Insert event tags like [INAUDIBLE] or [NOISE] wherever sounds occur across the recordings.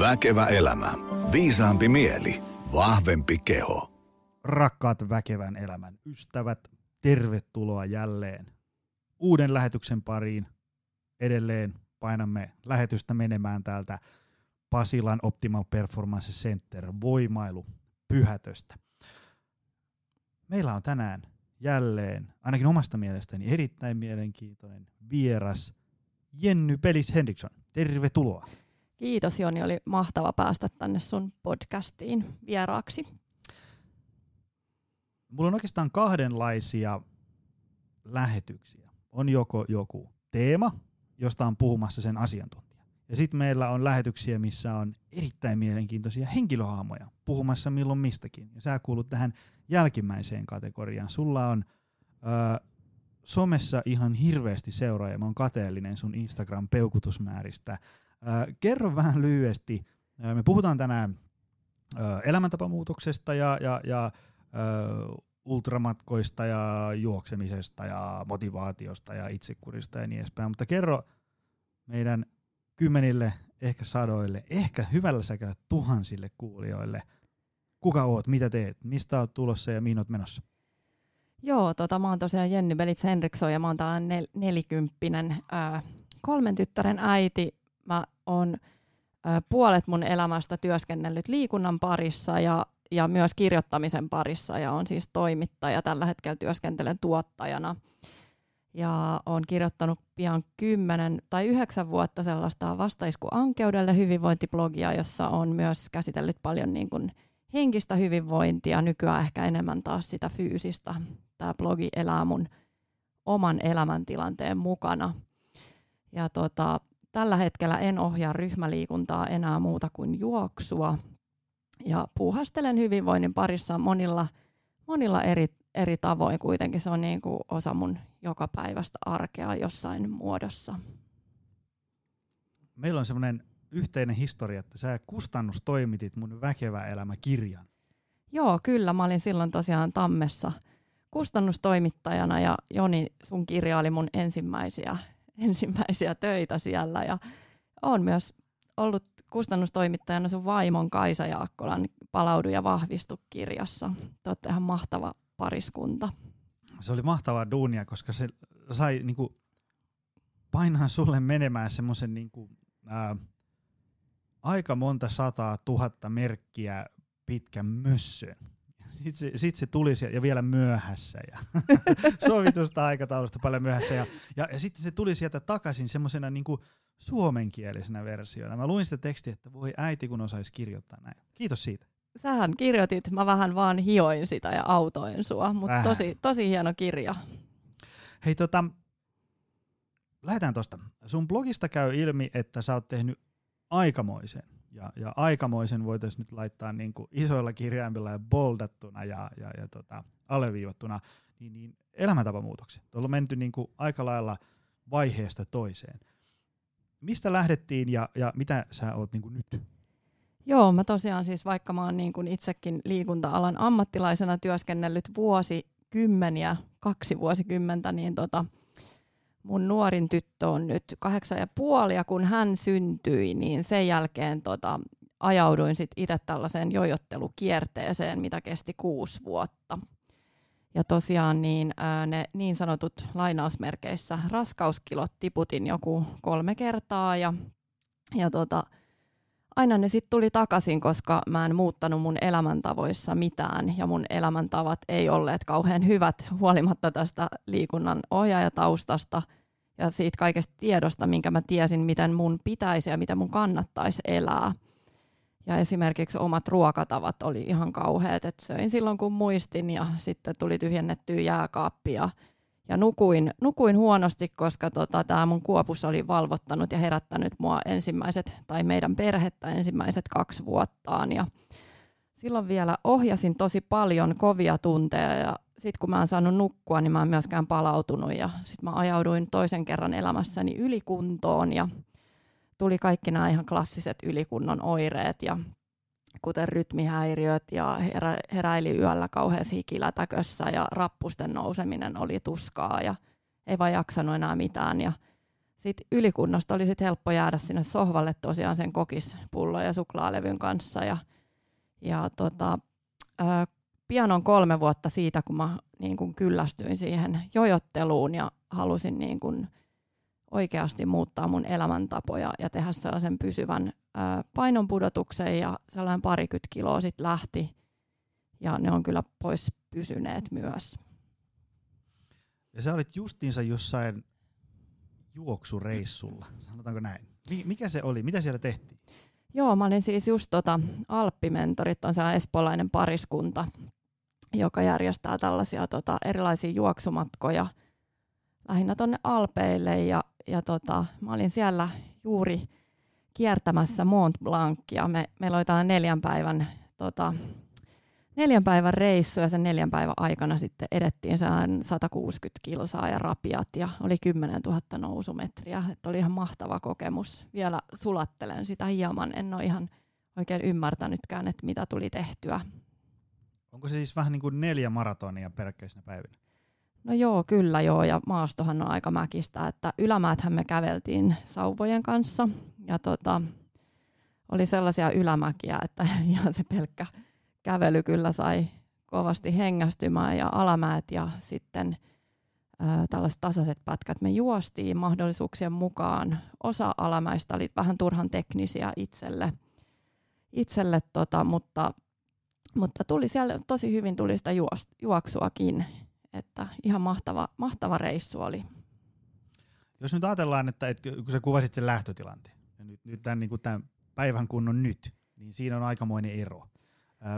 Väkevä elämä. Viisaampi mieli. Vahvempi keho. Rakkaat väkevän elämän ystävät, tervetuloa jälleen uuden lähetyksen pariin. Edelleen painamme lähetystä menemään täältä Pasilan Optimal Performance Center voimailu pyhätöstä. Meillä on tänään jälleen, ainakin omasta mielestäni, erittäin mielenkiintoinen vieras Jenny Pelis Henriksson. Tervetuloa. Kiitos Joni, oli mahtava päästä tänne sun podcastiin vieraaksi. Mulla on oikeastaan kahdenlaisia lähetyksiä. On joko joku teema, josta on puhumassa sen asiantuntija. Ja sitten meillä on lähetyksiä, missä on erittäin mielenkiintoisia henkilöhaamoja puhumassa milloin mistäkin. Ja sä kuulut tähän jälkimmäiseen kategoriaan. Sulla on ö, somessa ihan hirveästi seuraajia. Mä oon kateellinen sun Instagram-peukutusmääristä. Kerro vähän lyhyesti. Me puhutaan tänään elämäntapamuutoksesta ja, ja, ja ultramatkoista ja juoksemisesta ja motivaatiosta ja itsekurista ja niin edespäin. Mutta kerro meidän kymmenille, ehkä sadoille, ehkä hyvällä sekä tuhansille kuulijoille, kuka oot, mitä teet, mistä oot tulossa ja mihin oot menossa? Joo, tota, mä oon tosiaan Jenny Belits Henriksson ja mä oon tällainen nel- nelikymppinen ää, kolmen tyttären äiti. Mä oon puolet mun elämästä työskennellyt liikunnan parissa ja, ja myös kirjoittamisen parissa ja on siis toimittaja. Tällä hetkellä työskentelen tuottajana ja olen kirjoittanut pian kymmenen tai yhdeksän vuotta sellaista vastaisku ankeudelle hyvinvointiblogia, jossa on myös käsitellyt paljon niin kuin henkistä hyvinvointia, nykyään ehkä enemmän taas sitä fyysistä. Tämä blogi elää mun oman elämäntilanteen mukana. Ja tota, tällä hetkellä en ohjaa ryhmäliikuntaa enää muuta kuin juoksua. Ja puuhastelen hyvinvoinnin parissa monilla, monilla eri, eri tavoin kuitenkin. Se on niin kuin osa mun joka päivästä arkea jossain muodossa. Meillä on semmoinen yhteinen historia, että sä kustannustoimitit mun Väkevä elämä kirjan. Joo, kyllä. Mä olin silloin tosiaan Tammessa kustannustoimittajana ja Joni, sun kirja oli mun ensimmäisiä, [LAUGHS] ensimmäisiä töitä siellä. Ja olen myös ollut kustannustoimittajana sun vaimon Kaisa Jaakkolan Palaudu ja vahvistu kirjassa. Te olette ihan mahtava pariskunta. Se oli mahtavaa duunia, koska se sai niinku, painaa sulle menemään semmoisen ää, aika monta sataa tuhatta merkkiä pitkän mössön. Sitten se, sit se tuli ja vielä myöhässä ja [LAUGHS] sovitusta aikataulusta paljon myöhässä. Ja, ja, ja sitten se tuli sieltä takaisin semmoisena niinku suomenkielisenä versiona. Mä luin sitä tekstiä, että voi äiti kun osaisi kirjoittaa näin. Kiitos siitä. Sähän kirjoitit, mä vähän vaan hioin sitä ja autoin sua, mutta tosi, tosi hieno kirja. Hei tota, lähdetään tosta. Sun blogista käy ilmi, että sä oot tehnyt aikamoisen. Ja, ja aikamoisen voitaisiin nyt laittaa niin kuin isoilla kirjaimilla ja boldattuna ja, ja, ja tota, alleviivattuna, niin, niin elämäntapamuutokset. On menty niin kuin aika lailla vaiheesta toiseen. Mistä lähdettiin ja, ja mitä sä oot niin kuin nyt? Joo, mä tosiaan siis vaikka mä oon niin kuin itsekin liikunta-alan ammattilaisena työskennellyt vuosikymmeniä, kaksi vuosikymmentä, niin tota, mun nuorin tyttö on nyt kahdeksan ja puoli, ja kun hän syntyi, niin sen jälkeen tota, ajauduin sit itse tällaiseen jojottelukierteeseen, mitä kesti kuusi vuotta. Ja tosiaan niin, ne niin sanotut lainausmerkeissä raskauskilot tiputin joku kolme kertaa, ja, ja tota, aina ne sitten tuli takaisin, koska mä en muuttanut mun elämäntavoissa mitään ja mun elämäntavat ei olleet kauhean hyvät huolimatta tästä liikunnan ohjaajataustasta ja siitä kaikesta tiedosta, minkä mä tiesin, miten mun pitäisi ja miten mun kannattaisi elää. Ja esimerkiksi omat ruokatavat oli ihan kauheat, että söin silloin kun muistin ja sitten tuli tyhjennettyä jääkaappi ja, nukuin, nukuin huonosti, koska tota, tämä mun kuopus oli valvottanut ja herättänyt mua ensimmäiset, tai meidän perhettä ensimmäiset kaksi vuottaan. Ja silloin vielä ohjasin tosi paljon kovia tunteja ja sitten kun mä en saanut nukkua, niin mä en myöskään palautunut ja sitten mä ajauduin toisen kerran elämässäni ylikuntoon ja tuli kaikki nämä ihan klassiset ylikunnon oireet ja kuten rytmihäiriöt ja herä, heräili yöllä kauheassa hikilätäkössä ja rappusten nouseminen oli tuskaa ja ei vaan jaksanut enää mitään. Ja Sitten ylikunnasta oli sit helppo jäädä sinne sohvalle tosiaan sen kokispullon ja suklaalevyn kanssa. Ja, ja tota, pian on kolme vuotta siitä, kun mä niin kun kyllästyin siihen jojotteluun ja halusin niin kun oikeasti muuttaa mun elämäntapoja ja tehdä sellaisen pysyvän ää, painonpudotuksen ja sellainen parikymmentä kiloa sitten lähti ja ne on kyllä pois pysyneet myös. Ja sä olit justiinsa jossain juoksureissulla, sanotaanko näin. Mikä se oli? Mitä siellä tehtiin? Joo, mä olin siis just tota, Alppimentorit on sellainen espoolainen pariskunta, joka järjestää tällaisia tota, erilaisia juoksumatkoja lähinnä tuonne Alpeille ja, ja tota, mä olin siellä juuri kiertämässä Mont Blancia. Me, oli tällainen neljän päivän tota, neljän päivän reissu ja sen neljän päivän aikana sitten edettiin 160 kilsaa ja rapiat ja oli 10 000 nousumetriä. Että oli ihan mahtava kokemus. Vielä sulattelen sitä hieman. En ole ihan oikein ymmärtänytkään, että mitä tuli tehtyä. Onko se siis vähän niin kuin neljä maratonia peräkkäisenä päivinä? No joo, kyllä joo, ja maastohan on aika mäkistä, että ylämääthän me käveltiin sauvojen kanssa, ja tota, oli sellaisia ylämäkiä, että [LAUGHS] ihan se pelkkä kävely kyllä sai kovasti hengästymään ja alamäet ja sitten ää, tällaiset tasaiset pätkät me juostiin mahdollisuuksien mukaan. Osa alamäistä oli vähän turhan teknisiä itselle, itselle tota, mutta, mutta tuli siellä tosi hyvin tuli sitä juos, juoksuakin, että ihan mahtava, mahtava reissu oli. Jos nyt ajatellaan, että, että kun sä kuvasit sen lähtötilanteen, ja nyt, nyt tämän, niin kuin tämän päivän kunnon nyt, niin siinä on aikamoinen ero.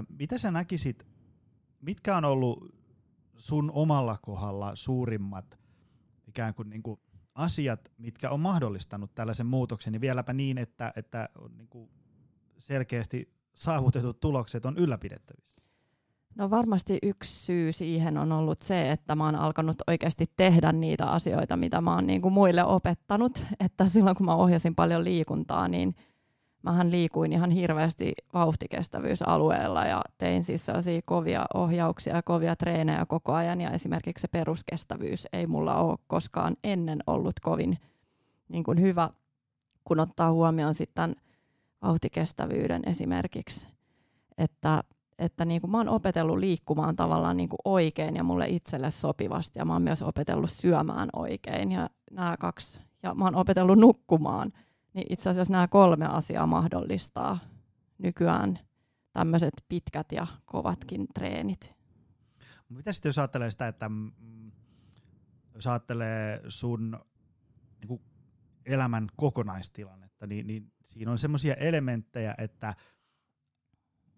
Mitä sä näkisit, mitkä on ollut sun omalla kohdalla suurimmat ikään kuin, niin kuin asiat, mitkä on mahdollistanut tällaisen muutoksen, ja vieläpä niin, että, että on niin kuin selkeästi saavutetut tulokset on ylläpidettävissä? No varmasti yksi syy siihen on ollut se, että mä oon alkanut oikeasti tehdä niitä asioita, mitä mä oon niin kuin muille opettanut. Että silloin kun mä ohjasin paljon liikuntaa, niin – mähän liikuin ihan hirveästi vauhtikestävyysalueella ja tein siis sellaisia kovia ohjauksia ja kovia treenejä koko ajan ja esimerkiksi se peruskestävyys ei mulla ole koskaan ennen ollut kovin niin kuin hyvä, kun ottaa huomioon sitten vauhtikestävyyden esimerkiksi, että että niin kuin mä oon opetellut liikkumaan tavallaan niin kuin oikein ja mulle itselle sopivasti ja mä oon myös opetellut syömään oikein ja nämä kaksi ja mä oon opetellut nukkumaan – niin itse asiassa nämä kolme asiaa mahdollistaa nykyään tämmöiset pitkät ja kovatkin treenit. Mitä sitten jos ajattelee sitä, että jos ajattelee sun niin kuin elämän kokonaistilannetta, niin, niin siinä on semmoisia elementtejä, että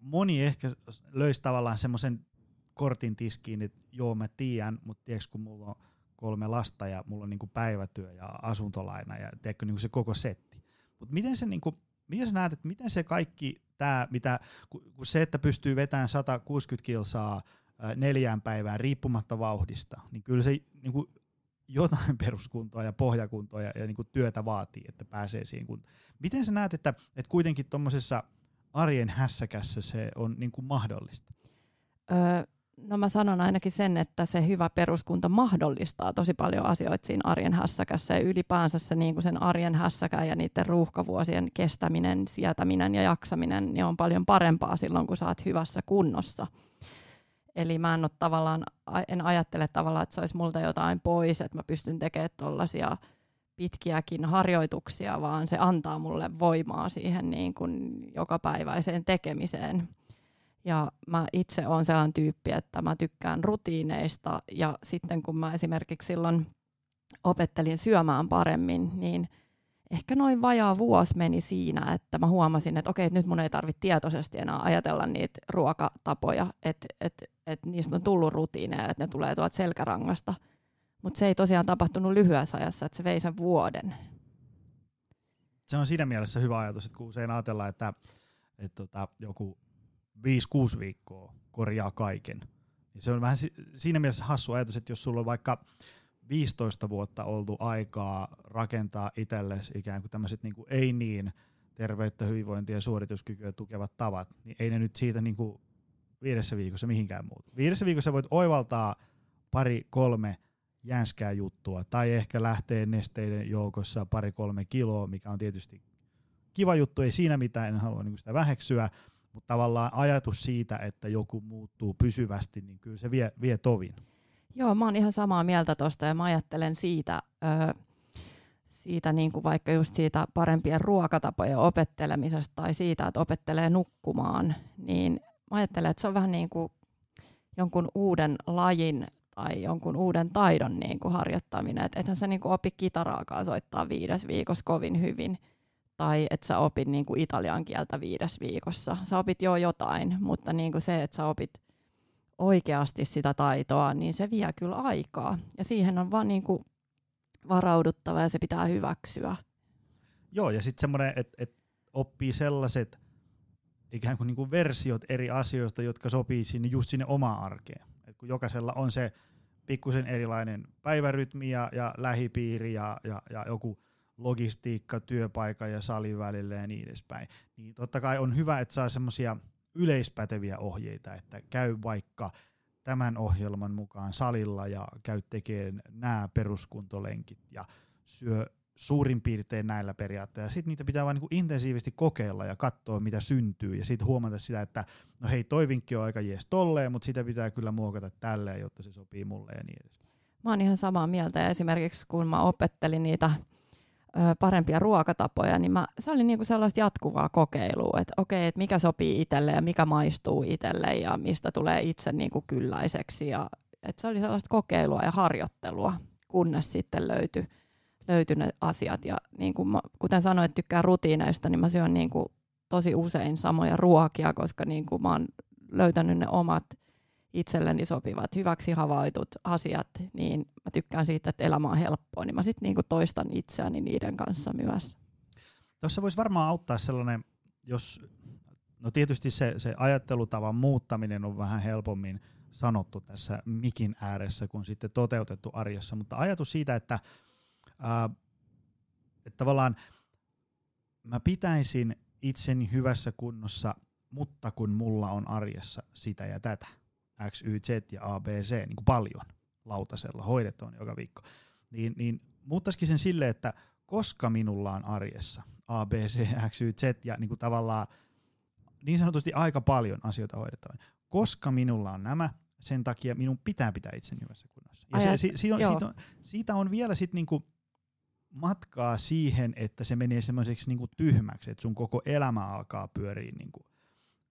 moni ehkä löisi tavallaan semmoisen kortin tiskiin, että joo mä tiedän, mutta tiedätkö kun mulla on kolme lasta ja mulla on niinku päivätyö ja asuntolaina ja tiedätkö niinku se koko setti. Mutta miten se niinku, miten sä näet, että miten se kaikki tämä, mitä, kun se, että pystyy vetämään 160 kilsaa neljään päivään riippumatta vauhdista, niin kyllä se niin kuin jotain [LAUGHS] peruskuntoa ja pohjakuntoa ja, ja niin kuin työtä vaatii, että pääsee siihen. Miten sä näet, että, että kuitenkin tuommoisessa arjen hässäkässä se on niin kuin mahdollista? Öö, No mä sanon ainakin sen, että se hyvä peruskunta mahdollistaa tosi paljon asioita siinä arjen hässäkässä ja ylipäänsä se niin kuin sen arjen hässäkä ja niiden ruuhkavuosien kestäminen, sietäminen ja jaksaminen niin on paljon parempaa silloin, kun sä oot hyvässä kunnossa. Eli mä en ole tavallaan, en ajattele tavallaan, että se olisi multa jotain pois, että mä pystyn tekemään tuollaisia pitkiäkin harjoituksia, vaan se antaa mulle voimaa siihen niin kuin jokapäiväiseen tekemiseen. Ja mä itse olen sellainen tyyppi, että mä tykkään rutiineista ja sitten kun mä esimerkiksi silloin opettelin syömään paremmin, niin ehkä noin vajaa vuosi meni siinä, että mä huomasin, että okei, nyt mun ei tarvitse tietoisesti enää ajatella niitä ruokatapoja, että, että, että niistä on tullut rutiineja, että ne tulee tuolta selkärangasta. Mutta se ei tosiaan tapahtunut lyhyessä ajassa, että se vei sen vuoden. Se on siinä mielessä hyvä ajatus, että kun usein ajatellaan, että, että tota, joku 5-6 viikkoa korjaa kaiken. Ja se on vähän siinä mielessä hassu ajatus, että jos sulla on vaikka 15 vuotta oltu aikaa rakentaa itsellesi ikään kuin tämmöiset niin kuin ei niin terveyttä, hyvinvointia ja suorituskykyä tukevat tavat, niin ei ne nyt siitä niin kuin viidessä viikossa mihinkään muuta. Viidessä viikossa voit oivaltaa pari, kolme jänskää juttua, tai ehkä lähtee nesteiden joukossa pari-kolme kiloa, mikä on tietysti kiva juttu, ei siinä mitään, en halua niin sitä väheksyä, mutta tavallaan ajatus siitä, että joku muuttuu pysyvästi, niin kyllä se vie, vie tovin. Joo, mä oon ihan samaa mieltä tuosta ja mä ajattelen siitä, öö, siitä niin kuin vaikka just siitä parempien ruokatapojen opettelemisesta tai siitä, että opettelee nukkumaan, niin mä ajattelen, että se on vähän niin kuin jonkun uuden lajin tai jonkun uuden taidon niin kuin harjoittaminen. Et ethän sä niin kuin opi kitaraakaan soittaa viides viikossa kovin hyvin, tai että sä opit niin kuin italian kieltä viides viikossa. Sä opit jo jotain, mutta niin kuin se, että sä opit oikeasti sitä taitoa, niin se vie kyllä aikaa. Ja siihen on vaan niin kuin varauduttava ja se pitää hyväksyä. Joo, ja sitten semmoinen, että et oppii sellaiset ikään kuin, niin kuin versiot eri asioista, jotka sopii sinne, just sinne omaan arkeen. Et kun jokaisella on se pikkusen erilainen päivärytmi ja, ja lähipiiri ja, ja, ja joku logistiikka työpaikan ja salin välillä ja niin edespäin, niin totta kai on hyvä, että saa semmoisia yleispäteviä ohjeita, että käy vaikka tämän ohjelman mukaan salilla ja käy tekemään nämä peruskuntolenkit ja syö suurin piirtein näillä periaatteilla. Sitten niitä pitää vain niin intensiivisesti kokeilla ja katsoa, mitä syntyy, ja sitten huomata sitä, että no hei, toi vinkki on aika jees tolleen, mutta sitä pitää kyllä muokata tälleen, jotta se sopii mulle ja niin edes. Mä oon ihan samaa mieltä, ja esimerkiksi kun mä opettelin niitä parempia ruokatapoja, niin mä, se oli niinku sellaista jatkuvaa kokeilua, että okei, että mikä sopii itselle ja mikä maistuu itselle ja mistä tulee itse niinku kylläiseksi. Ja, että se oli sellaista kokeilua ja harjoittelua, kunnes sitten löytyi löyty ne asiat. Ja niin kuin mä, kuten sanoin, että tykkään rutiineista, niin mä syön niin kuin tosi usein samoja ruokia, koska niin kuin mä oon löytänyt ne omat itselleni sopivat, hyväksi havaitut asiat, niin mä tykkään siitä, että elämä on helppoa, niin mä sitten niinku toistan itseäni niiden kanssa myös. Tuossa voisi varmaan auttaa sellainen, jos, no tietysti se, se ajattelutavan muuttaminen on vähän helpommin sanottu tässä mikin ääressä kuin sitten toteutettu arjessa, mutta ajatus siitä, että, ää, että tavallaan mä pitäisin itseni hyvässä kunnossa, mutta kun mulla on arjessa sitä ja tätä, X, Y, Z ja A, B, C niin kuin paljon lautasella hoidettavan joka viikko, niin, niin muuttaisikin sen silleen, että koska minulla on arjessa A, B, C, X, Y, Z ja niin kuin tavallaan niin sanotusti aika paljon asioita hoidettavan, koska minulla on nämä, sen takia minun pitää pitää itseni hyvässä kunnossa. Ja se, si, si, on, siitä, on, siitä on vielä sitten niinku matkaa siihen, että se menee semmoiseksi niinku tyhmäksi, että sun koko elämä alkaa pyöriä niinku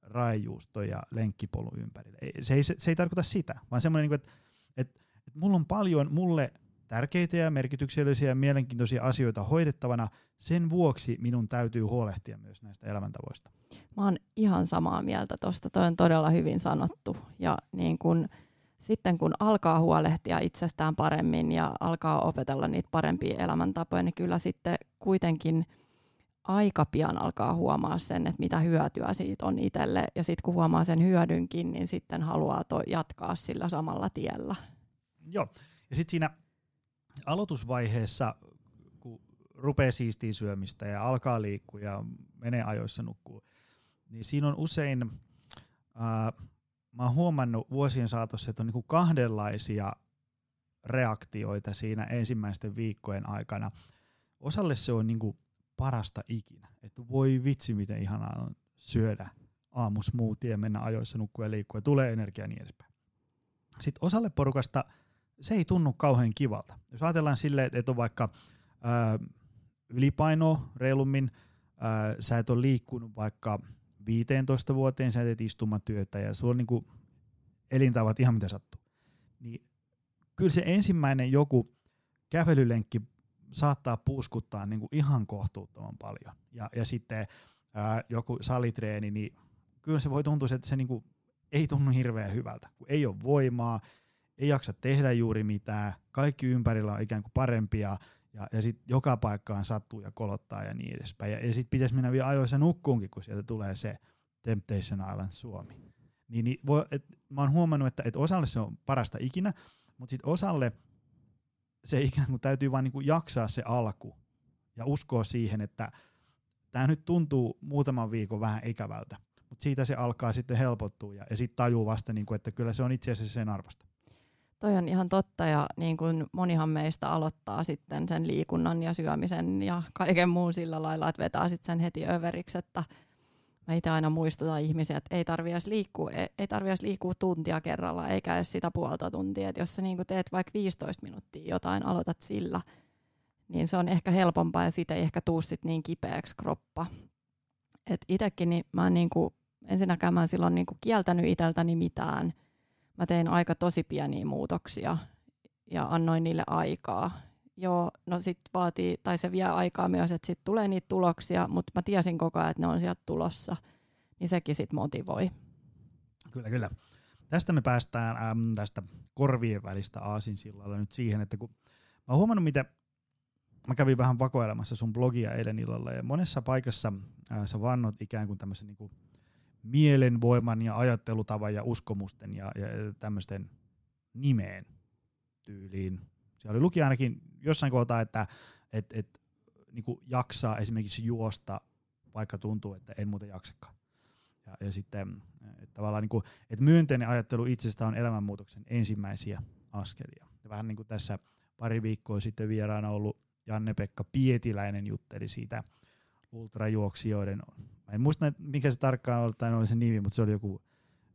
raijuusto ja lenkkipolu ympärille. Se ei, se, se ei tarkoita sitä, vaan semmoinen, niin että, että, että mulla on paljon mulle tärkeitä ja merkityksellisiä ja mielenkiintoisia asioita hoidettavana, sen vuoksi minun täytyy huolehtia myös näistä elämäntavoista. Mä oon ihan samaa mieltä tuosta, toi on todella hyvin sanottu. Ja niin kun, sitten kun alkaa huolehtia itsestään paremmin ja alkaa opetella niitä parempia elämäntapoja, niin kyllä sitten kuitenkin – aika pian alkaa huomaa sen, että mitä hyötyä siitä on itselle. Ja sitten kun huomaa sen hyödynkin, niin sitten haluaa to jatkaa sillä samalla tiellä. Joo, ja sitten siinä aloitusvaiheessa, kun rupeaa siistiin syömistä ja alkaa liikkua ja menee ajoissa nukkuu, niin siinä on usein, ää, mä oon huomannut vuosien saatossa, että on niinku kahdenlaisia reaktioita siinä ensimmäisten viikkojen aikana. Osalle se on niinku parasta ikinä. Että voi vitsi, miten ihanaa on syödä aamusmoothie, mennä ajoissa nukkua ja liikkua, tulee energia ja niin edespäin. Sitten osalle porukasta se ei tunnu kauhean kivalta. Jos ajatellaan silleen, että on vaikka ää, ylipainoa reilummin, ää, sä et ole liikkunut vaikka 15 vuoteen, sä teet istumatyötä ja sulla on niinku elintavat ihan mitä sattuu. Niin kyllä se ensimmäinen joku kävelylenkki saattaa puuskuttaa niin ihan kohtuuttoman paljon. Ja, ja sitten ää, joku salitreeni, niin kyllä se voi tuntua, että se niin ei tunnu hirveän hyvältä, kun ei ole voimaa, ei jaksa tehdä juuri mitään, kaikki ympärillä on ikään kuin parempia, ja, ja sitten joka paikkaan sattuu ja kolottaa ja niin edespäin. Ja, ja sitten pitäisi mennä vielä ajoissa nukkuunkin, kun sieltä tulee se Temptation Island Suomi. Niin, niin voi, et, mä oon huomannut, että et osalle se on parasta ikinä, mutta sitten osalle – se ikään kuin täytyy vain niin kuin jaksaa se alku ja uskoa siihen, että tämä nyt tuntuu muutaman viikon vähän ikävältä, mutta siitä se alkaa sitten helpottua ja, ja sitten tajuu vasta, niin kuin, että kyllä se on itse asiassa sen arvosta. Toi on ihan totta ja niin kuin monihan meistä aloittaa sitten sen liikunnan ja syömisen ja kaiken muun sillä lailla, että vetää sitten sen heti överiksi, että mä itse aina muistutan ihmisiä, että ei tarvi edes liikkua, ei, ei tarvi edes liikkua tuntia kerralla, eikä edes sitä puolta tuntia. Et jos sä niin teet vaikka 15 minuuttia jotain, aloitat sillä, niin se on ehkä helpompaa ja siitä ei ehkä tuu sit niin kipeäksi kroppa. Et itekin niin mä niin kuin, ensinnäkään mä en silloin niin kuin kieltänyt iteltäni mitään. Mä tein aika tosi pieniä muutoksia ja annoin niille aikaa. Joo, no sit vaatii, tai se vie aikaa myös, että sit tulee niitä tuloksia, mutta mä tiesin koko ajan, että ne on sieltä tulossa. Niin sekin sit motivoi. Kyllä, kyllä. Tästä me päästään äm, tästä korvien välistä aasinsillalla nyt siihen, että kun mä oon huomannut, miten mä kävin vähän vakoilemassa sun blogia eilen illalla ja monessa paikassa ää, sä vannot ikään kuin tämmöisen niin mielenvoiman ja ajattelutavan ja uskomusten ja, ja tämmöisten nimeen tyyliin. Siellä oli luki ainakin jossain kohtaa, että et, et, niin jaksaa esimerkiksi juosta, vaikka tuntuu, että en muuten jaksakaan. Ja, ja sitten että tavallaan niin kuin, että myönteinen ajattelu itsestä on elämänmuutoksen ensimmäisiä askelia. Ja vähän niin kuin tässä pari viikkoa sitten vieraana ollut Janne-Pekka Pietiläinen jutteli siitä ultrajuoksijoiden, mä en muista mikä se tarkkaan tai oli se nimi, mutta se oli joku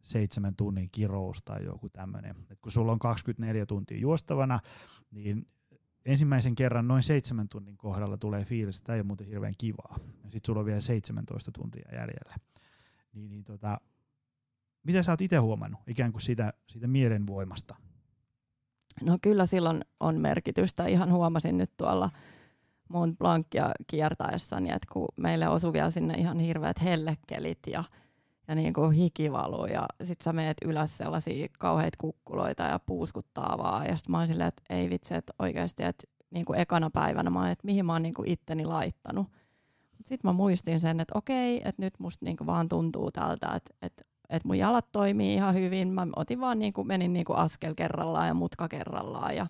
seitsemän tunnin kirous tai joku tämmöinen. kun sulla on 24 tuntia juostavana, niin ensimmäisen kerran noin seitsemän tunnin kohdalla tulee fiilis, että tämä ei ole muuten hirveän kivaa. Sitten sulla on vielä 17 tuntia jäljellä. Niin, niin tota, mitä sä oot itse huomannut ikään kuin siitä, siitä mielenvoimasta No kyllä silloin on merkitystä. Ihan huomasin nyt tuolla mun blankkia kiertäessäni, että kun meille osui vielä sinne ihan hirveät hellekelit ja, ja niin kuin hikivalu ja sit sä meet ylös sellaisia kauheita kukkuloita ja puuskuttaa vaan ja sit mä oon silleen, että ei vitsi, että oikeasti, että niin kuin ekana päivänä mä oon, että mihin mä oon niin kuin itteni laittanut. Sitten mä muistin sen, että okei, että nyt musta niin kuin vaan tuntuu tältä, että, että että mun jalat toimii ihan hyvin. Mä otin vaan niin kuin, menin niin kuin askel kerrallaan ja mutka kerrallaan ja,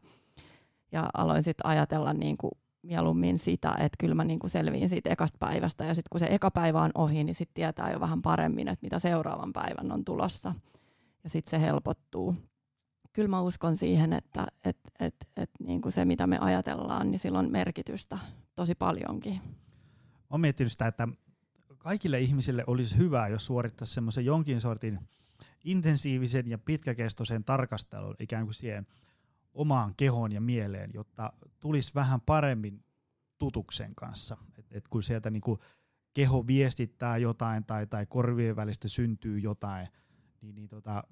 ja aloin sitten ajatella niin kuin mieluummin sitä, että kyllä mä niin kuin selviin siitä ekasta päivästä ja sitten kun se eka päivä on ohi, niin sitten tietää jo vähän paremmin, että mitä seuraavan päivän on tulossa ja sitten se helpottuu. Kyllä mä uskon siihen, että et, et, et, niin kuin se mitä me ajatellaan, niin sillä on merkitystä tosi paljonkin. Olen miettinyt sitä, että kaikille ihmisille olisi hyvä, jos suorittaisi semmoisen jonkin sortin intensiivisen ja pitkäkestoisen tarkastelun ikään kuin siihen omaan kehoon ja mieleen, jotta tulisi vähän paremmin tutuksen kanssa. Et, et kun sieltä niinku keho viestittää jotain tai, tai korvien välistä syntyy jotain, niin, niin tota,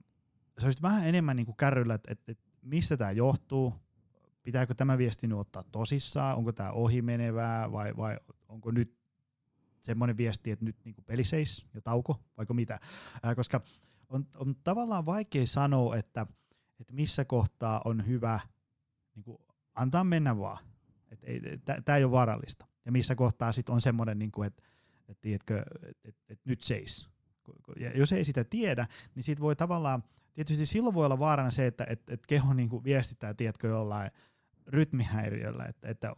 se olisi vähän enemmän niinku kärryllä, että et, et mistä tämä johtuu, pitääkö tämä viesti nyt ottaa tosissaan, onko tämä ohimenevää vai, vai onko nyt semmoinen viesti, että nyt niin peli seis ja tauko, vaikka mitä. Ää, koska on, on tavallaan vaikea sanoa, että, että missä kohtaa on hyvä niin kuin antaa mennä vaan. Tämä ei ole vaarallista. Ja missä kohtaa sitten on semmoinen, niin kuin, että, tiedätkö, että, että, että nyt seis. Ja jos ei sitä tiedä, niin siitä voi tavallaan, tietysti silloin voi olla vaarana se, että, että, että keho niin kuin viestittää, tiedätkö, jollain rytmihäiriöllä, että, että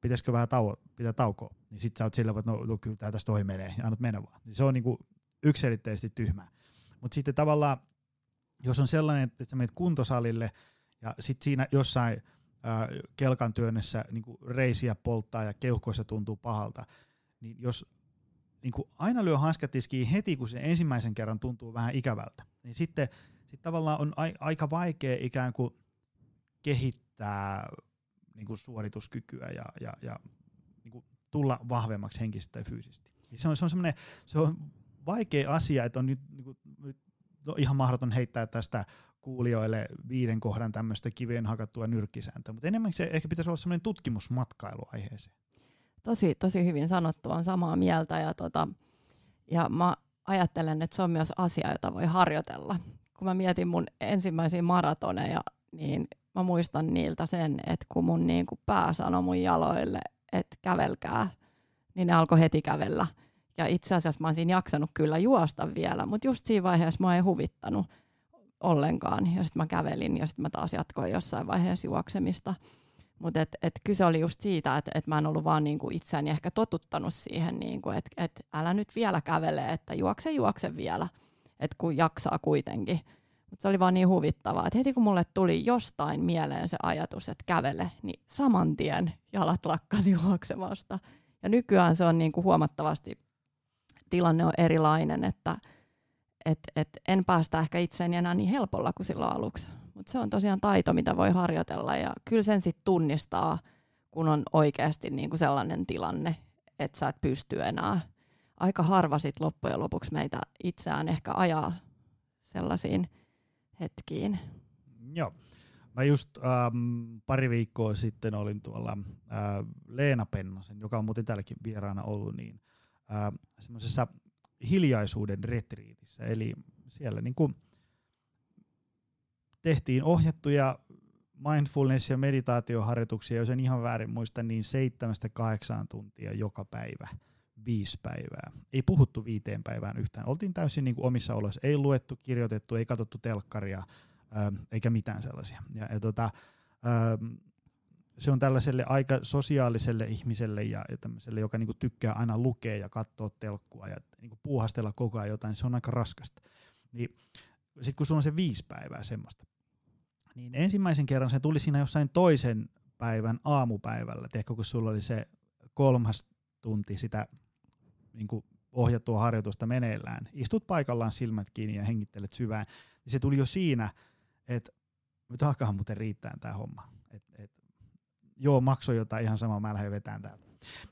pitäisikö vähän tauo, pitää taukoa, niin sit sä oot sillä että no, no kyllä tästä ohi menee, ja annat mennä vaan. Niin se on niinku yksilitteisesti tyhmää. Mutta sitten tavallaan, jos on sellainen, että sä menet kuntosalille, ja sitten siinä jossain kelkan työnnessä niinku reisiä polttaa ja keuhkoissa tuntuu pahalta, niin jos niinku aina lyö hanskat heti, kun se ensimmäisen kerran tuntuu vähän ikävältä, niin sitten sit tavallaan on a, aika vaikea ikään kuin kehittää niin kuin suorituskykyä ja, ja, ja niin kuin tulla vahvemmaksi henkisesti tai fyysisesti. Se on, se on se on vaikea asia, että on nyt, niin kuin, nyt ihan mahdoton heittää tästä kuulijoille viiden kohdan tämmöistä kiveen hakattua nyrkkisääntöä, mutta enemmän se ehkä pitäisi olla semmoinen tutkimusmatkailu aiheeseen. Tosi, tosi hyvin sanottu, on samaa mieltä ja, tota, ja mä ajattelen, että se on myös asia, jota voi harjoitella. Kun mä mietin mun ensimmäisiä maratoneja, niin mä muistan niiltä sen, että kun mun niin kuin pää sanoi mun jaloille, että kävelkää, niin ne alkoi heti kävellä. Ja itse asiassa mä olisin jaksanut kyllä juosta vielä, mutta just siinä vaiheessa mä ei huvittanut ollenkaan. Ja sitten mä kävelin ja sitten mä taas jatkoin jossain vaiheessa juoksemista. Mutta et, et kyse oli just siitä, että et mä en ollut vaan niinku itseäni ehkä totuttanut siihen, niinku, että et älä nyt vielä kävele, että juokse juokse vielä, että kun jaksaa kuitenkin. Mutta se oli vaan niin huvittavaa, että heti kun mulle tuli jostain mieleen se ajatus, että kävele, niin saman tien jalat lakkasi juoksemasta. Ja nykyään se on niin kuin huomattavasti, tilanne on erilainen, että et, et en päästä ehkä itseeni enää niin helpolla kuin silloin aluksi. Mutta se on tosiaan taito, mitä voi harjoitella ja kyllä sen sitten tunnistaa, kun on oikeasti niin kuin sellainen tilanne, että sä et pysty enää. Aika harva sit loppujen lopuksi meitä itseään ehkä ajaa sellaisiin hetkiin. Joo. Mä just ähm, pari viikkoa sitten olin tuolla äh, Leena Pennasen, joka on muuten täälläkin vieraana ollut, niin semmoisessa hiljaisuuden retriitissä. Eli siellä niin kuin tehtiin ohjattuja mindfulness- ja meditaatioharjoituksia, jos en ihan väärin muista, niin seitsemästä kahdeksaan tuntia joka päivä, viisi päivää. Ei puhuttu viiteen päivään yhtään. Oltiin täysin niin kuin omissa oloissa. Ei luettu, kirjoitettu, ei katsottu telkkaria, eikä mitään sellaisia. Ja, ja tota, se on tällaiselle aika sosiaaliselle ihmiselle ja, ja tämmöiselle, joka niinku tykkää aina lukea ja katsoa telkkua ja niinku puuhastella koko ajan jotain, se on aika raskasta. Niin, Sitten kun sulla on se viisi päivää semmoista, niin ensimmäisen kerran se tuli siinä jossain toisen päivän aamupäivällä, tiedätkö, kun sulla oli se kolmas tunti sitä niin kuin ohjattua harjoitusta meneillään. Istut paikallaan silmät kiinni ja hengittelet syvään. Niin se tuli jo siinä, että nyt alkaa muuten riittää tämä homma. Et, et, joo, maksoi jotain ihan samaa, mä lähden vetämään täältä.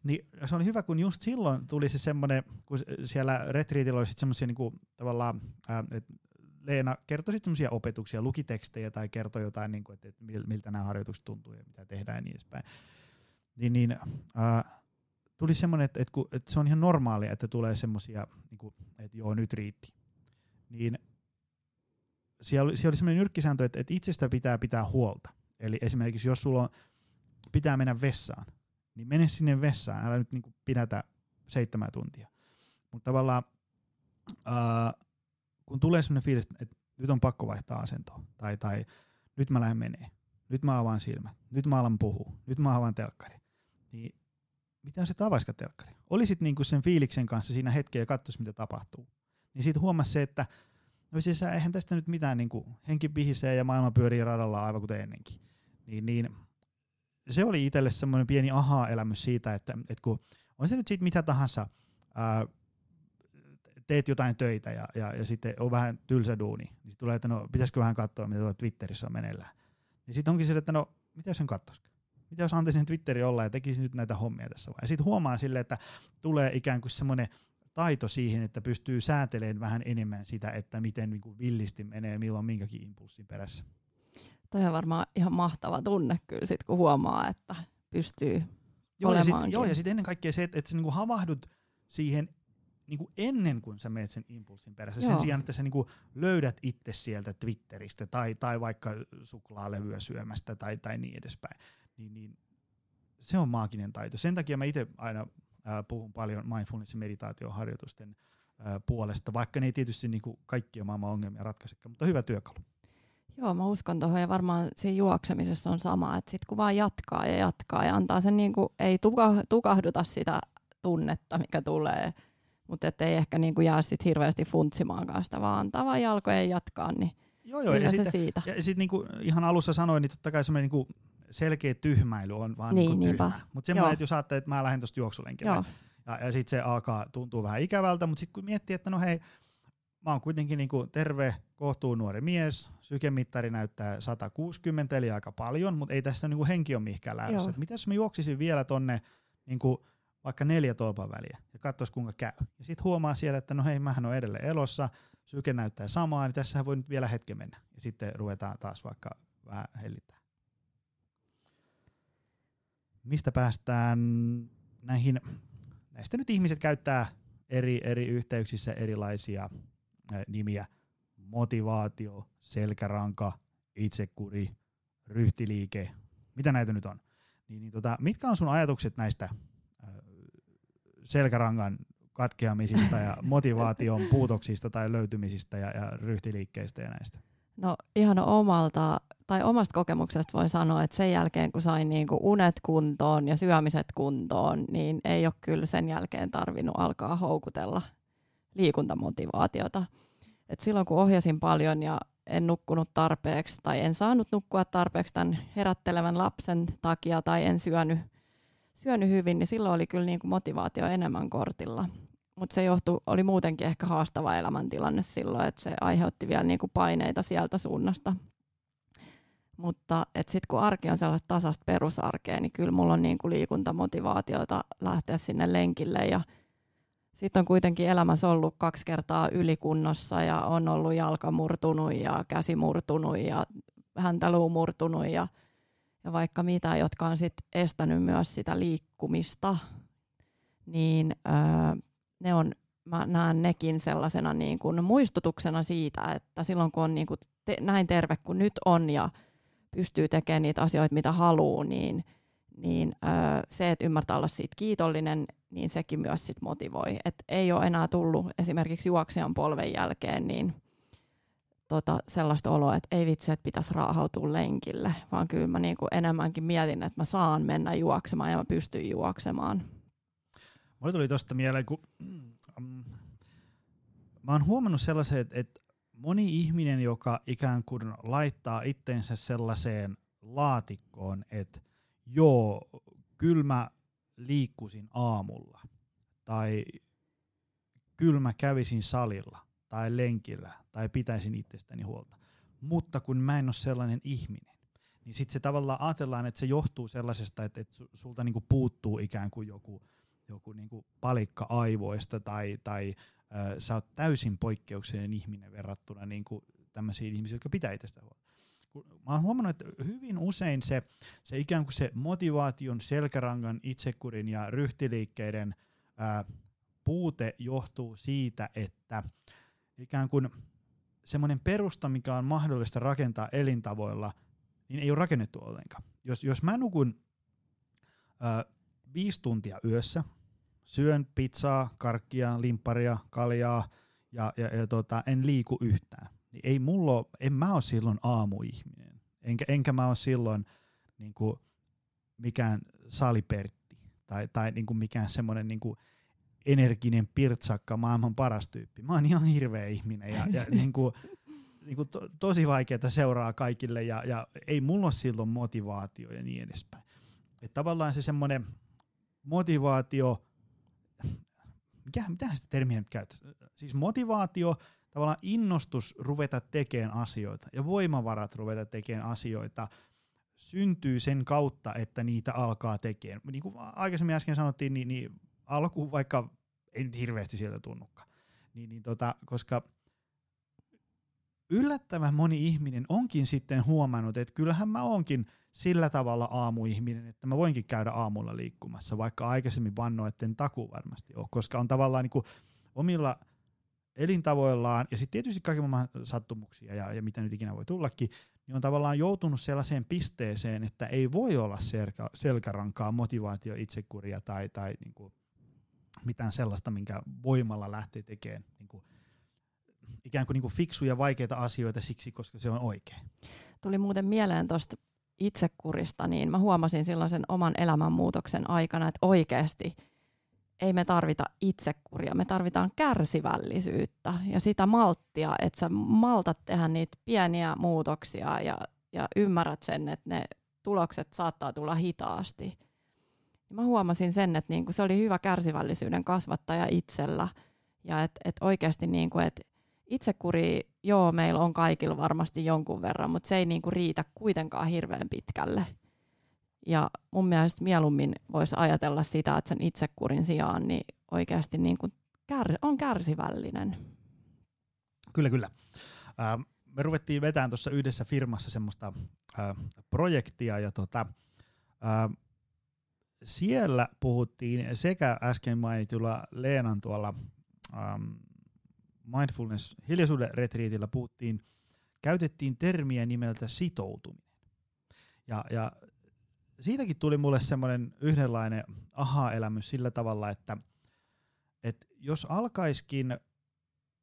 Niin se oli hyvä, kun just silloin tuli se semmoinen, kun siellä retriitillä oli semmoisia niinku, tavallaan, ää, Leena kertoi sitten semmoisia opetuksia, luki tekstejä tai kertoi jotain, niin kuin, että, että miltä nämä harjoitukset tuntuu ja mitä tehdään ja niin edespäin. Niin, niin ää, tuli semmoinen, että, että, että, se on ihan normaalia, että tulee semmoisia, niin että joo, nyt riitti. Niin siellä oli, siellä oli semmoinen nyrkkisääntö, että, että itsestä pitää pitää huolta. Eli esimerkiksi jos sulla on, pitää mennä vessaan, niin mene sinne vessaan, älä nyt niin pidätä seitsemän tuntia. Mutta tavallaan ää, kun tulee sellainen fiilis, että nyt on pakko vaihtaa asentoa, tai, tai nyt mä lähden menee, nyt mä avaan silmät, nyt mä alan puhua, nyt mä avaan telkkari, niin mitä se avaiska telkkari? Olisit niinku sen fiiliksen kanssa siinä hetkeen ja katsois, mitä tapahtuu. Niin siitä huomasi se, että no siis eihän tästä nyt mitään niinku, henki pihisee ja maailma pyörii radalla aivan kuten ennenkin. Niin, niin se oli itselle semmoinen pieni aha-elämys siitä, että, että kun on se nyt siitä mitä tahansa, ää, teet jotain töitä ja, ja, ja sitten on vähän tylsä duuni, niin tulee, että no pitäisikö vähän katsoa, mitä tuolla Twitterissä on meneillään. Niin sitten onkin se, että no mitä jos sen katsoisikaan? Mitä jos antaisin Twitteri olla ja tekisi nyt näitä hommia tässä vai? Ja sitten huomaa sille, että tulee ikään kuin semmoinen taito siihen, että pystyy säätelemään vähän enemmän sitä, että miten niin kuin villisti menee milloin minkäkin impulssin perässä. Toi on varmaan ihan mahtava tunne kyllä sit, kun huomaa, että pystyy joo, ja sit, joo, ja sitten ennen kaikkea se, että, että sä niin kuin havahdut siihen niin kuin ennen kuin sä meet sen impulssin perässä, Joo. sen sijaan, että sä niin kuin löydät itse sieltä Twitteristä tai, tai vaikka suklaalevyä syömästä tai, tai niin edespäin, niin, niin se on maaginen taito. Sen takia mä itse aina äh, puhun paljon mindfulness- ja meditaatioharjoitusten äh, puolesta, vaikka ne ei tietysti niin kuin kaikkia maailman ongelmia ratkaisekaan, mutta hyvä työkalu. Joo, mä uskon tuohon ja varmaan siinä juoksemisessa on sama, että sit kun vaan jatkaa ja jatkaa ja antaa sen niin kuin, ei tuka, tukahduta sitä tunnetta, mikä tulee, mutta ei ehkä niin kuin jää sit hirveästi funtsimaan sitä, vaan antaa vaan jalkojen jatkaa, niin joo, joo, ja se sit, siitä. Ja sitten niinku ihan alussa sanoin, niin totta kai semmoinen niinku selkeä tyhmäily on vaan niin, niinku tyhmä. Mutta semmoinen, että jos ajattelee, että mä lähden tuosta juoksulenkille, ja, ja sitten se alkaa tuntua vähän ikävältä, mutta sitten kun miettii, että no hei, mä oon kuitenkin niinku terve, kohtuu nuori mies, sykemittari näyttää 160, eli aika paljon, mutta ei tässä niinku henki ole mihinkään lähdössä. Mitä jos mä juoksisin vielä tonne niinku vaikka neljä tolpan väliä ja katsoisi kuinka käy. Ja sitten huomaa siellä, että no hei, mähän on edelleen elossa, syke näyttää samaa, niin tässähän voi nyt vielä hetken mennä. Ja sitten ruvetaan taas vaikka vähän hellittää. Mistä päästään näihin, näistä nyt ihmiset käyttää eri, eri yhteyksissä erilaisia nimiä. Motivaatio, selkäranka, itsekuri, ryhtiliike, mitä näitä nyt on. Niin, niin tota, mitkä on sun ajatukset näistä selkärangan katkeamisista ja [LAUGHS] motivaation puutoksista tai löytymisistä ja, ja ryhtiliikkeistä ja näistä? No ihan omalta tai omasta kokemuksesta voi sanoa, että sen jälkeen kun sain niin kuin unet kuntoon ja syömiset kuntoon, niin ei ole kyllä sen jälkeen tarvinnut alkaa houkutella liikuntamotivaatiota. Et silloin kun ohjasin paljon ja en nukkunut tarpeeksi tai en saanut nukkua tarpeeksi tämän herättelevän lapsen takia tai en syönyt, syönyt hyvin, niin silloin oli kyllä niin kuin motivaatio enemmän kortilla. Mutta se johtui, oli muutenkin ehkä haastava elämäntilanne silloin, että se aiheutti vielä niin kuin paineita sieltä suunnasta. Mutta sitten kun arki on sellaista tasasta perusarkea, niin kyllä mulla on niin kuin liikuntamotivaatiota lähteä sinne lenkille ja sitten on kuitenkin elämässä ollut kaksi kertaa ylikunnossa ja on ollut jalka murtunut ja käsi murtunut ja häntä murtunut ja, ja vaikka mitä, jotka on sit estänyt myös sitä liikkumista, niin öö, ne on, mä näen nekin sellaisena niin kuin muistutuksena siitä, että silloin kun on niin kuin te, näin terve kuin nyt on ja pystyy tekemään niitä asioita, mitä haluaa, niin, niin öö, se, että ymmärtää olla siitä kiitollinen, niin sekin myös sit motivoi. Et ei ole enää tullut esimerkiksi juoksijan polven jälkeen niin tota, sellaista oloa, että ei vitsi, että pitäisi raahautua lenkille, vaan kyllä mä niinku enemmänkin mietin, että mä saan mennä juoksemaan ja mä pystyn juoksemaan. Mulle tuli tuosta mieleen, kun um, mä oon huomannut sellaisen, että, että moni ihminen, joka ikään kuin laittaa itteensä sellaiseen laatikkoon, että joo, kyllä mä liikkusin aamulla, tai kyllä mä kävisin salilla, tai lenkillä, tai pitäisin itsestäni huolta. Mutta kun mä en ole sellainen ihminen, niin sitten se tavallaan ajatellaan, että se johtuu sellaisesta, että, että sulta niinku puuttuu ikään kuin joku, joku niinku palikka aivoista, tai, tai äh, sä oot täysin poikkeuksellinen ihminen verrattuna niinku tämmöisiin ihmisiin, jotka pitää itsestä huolta mä oon huomannut, että hyvin usein se, se ikään kuin se motivaation, selkärangan, itsekurin ja ryhtiliikkeiden ää, puute johtuu siitä, että ikään kuin semmoinen perusta, mikä on mahdollista rakentaa elintavoilla, niin ei ole rakennettu ollenkaan. Jos, jos mä nukun ää, viisi tuntia yössä, syön pizzaa, karkkia, limpparia, kaljaa ja, ja, ja tota, en liiku yhtään, niin ei mulla en mä ole silloin aamuihminen. Enkä, enkä mä ole silloin niin kuin, mikään salipertti tai, tai niin kuin mikään semmoinen niin kuin, energinen pirtsakka, maailman paras tyyppi. Mä oon ihan hirveä ihminen ja, ja niin kuin, [LAUGHS] niin kuin to, tosi vaikeaa seuraa kaikille ja, ja ei mulla ole silloin motivaatio ja niin edespäin. Et tavallaan se semmoinen motivaatio, mikä, mitä sitä termiä nyt käyttäisi? Siis motivaatio tavallaan innostus ruveta tekemään asioita ja voimavarat ruveta tekemään asioita syntyy sen kautta, että niitä alkaa tekemään. Niin kuin aikaisemmin äsken sanottiin, niin, niin alku vaikka ei nyt hirveästi sieltä tunnukaan. Niin, niin tota, koska yllättävän moni ihminen onkin sitten huomannut, että kyllähän mä onkin sillä tavalla aamuihminen, että mä voinkin käydä aamulla liikkumassa, vaikka aikaisemmin vannoin, etten takuu varmasti ole, koska on tavallaan niin kuin omilla – elintavoillaan ja sitten tietysti kaiken maailman sattumuksia ja, ja mitä nyt ikinä voi tullakin, niin on tavallaan joutunut sellaiseen pisteeseen, että ei voi olla selkä, selkärankaa, motivaatio, itsekuria tai, tai niin kuin mitään sellaista, minkä voimalla lähtee tekemään niin kuin, ikään kuin, niin kuin fiksuja vaikeita asioita siksi, koska se on oikein. Tuli muuten mieleen tuosta itsekurista, niin mä huomasin silloin sen oman elämänmuutoksen aikana, että oikeasti – ei me tarvita itsekuria, me tarvitaan kärsivällisyyttä ja sitä malttia, että sä maltat tehdä niitä pieniä muutoksia ja, ja ymmärrät sen, että ne tulokset saattaa tulla hitaasti. Ja mä huomasin sen, että niinku se oli hyvä kärsivällisyyden kasvattaja itsellä ja että et oikeasti niinku, et itsekuri, joo, meillä on kaikilla varmasti jonkun verran, mutta se ei niinku riitä kuitenkaan hirveän pitkälle. Ja mun mielestä mieluummin voisi ajatella sitä, että sen itsekurin sijaan niin oikeasti niin kuin kär, on kärsivällinen. Kyllä, kyllä. Äh, me ruvettiin vetämään tuossa yhdessä firmassa semmoista äh, projektia ja tota, äh, siellä puhuttiin sekä äsken mainitulla Leenan tuolla ähm, mindfulness hiljaisuuden retriitillä puhuttiin, käytettiin termiä nimeltä sitoutuminen. Ja, ja siitäkin tuli mulle semmoinen yhdenlainen aha-elämys sillä tavalla, että, että jos alkaiskin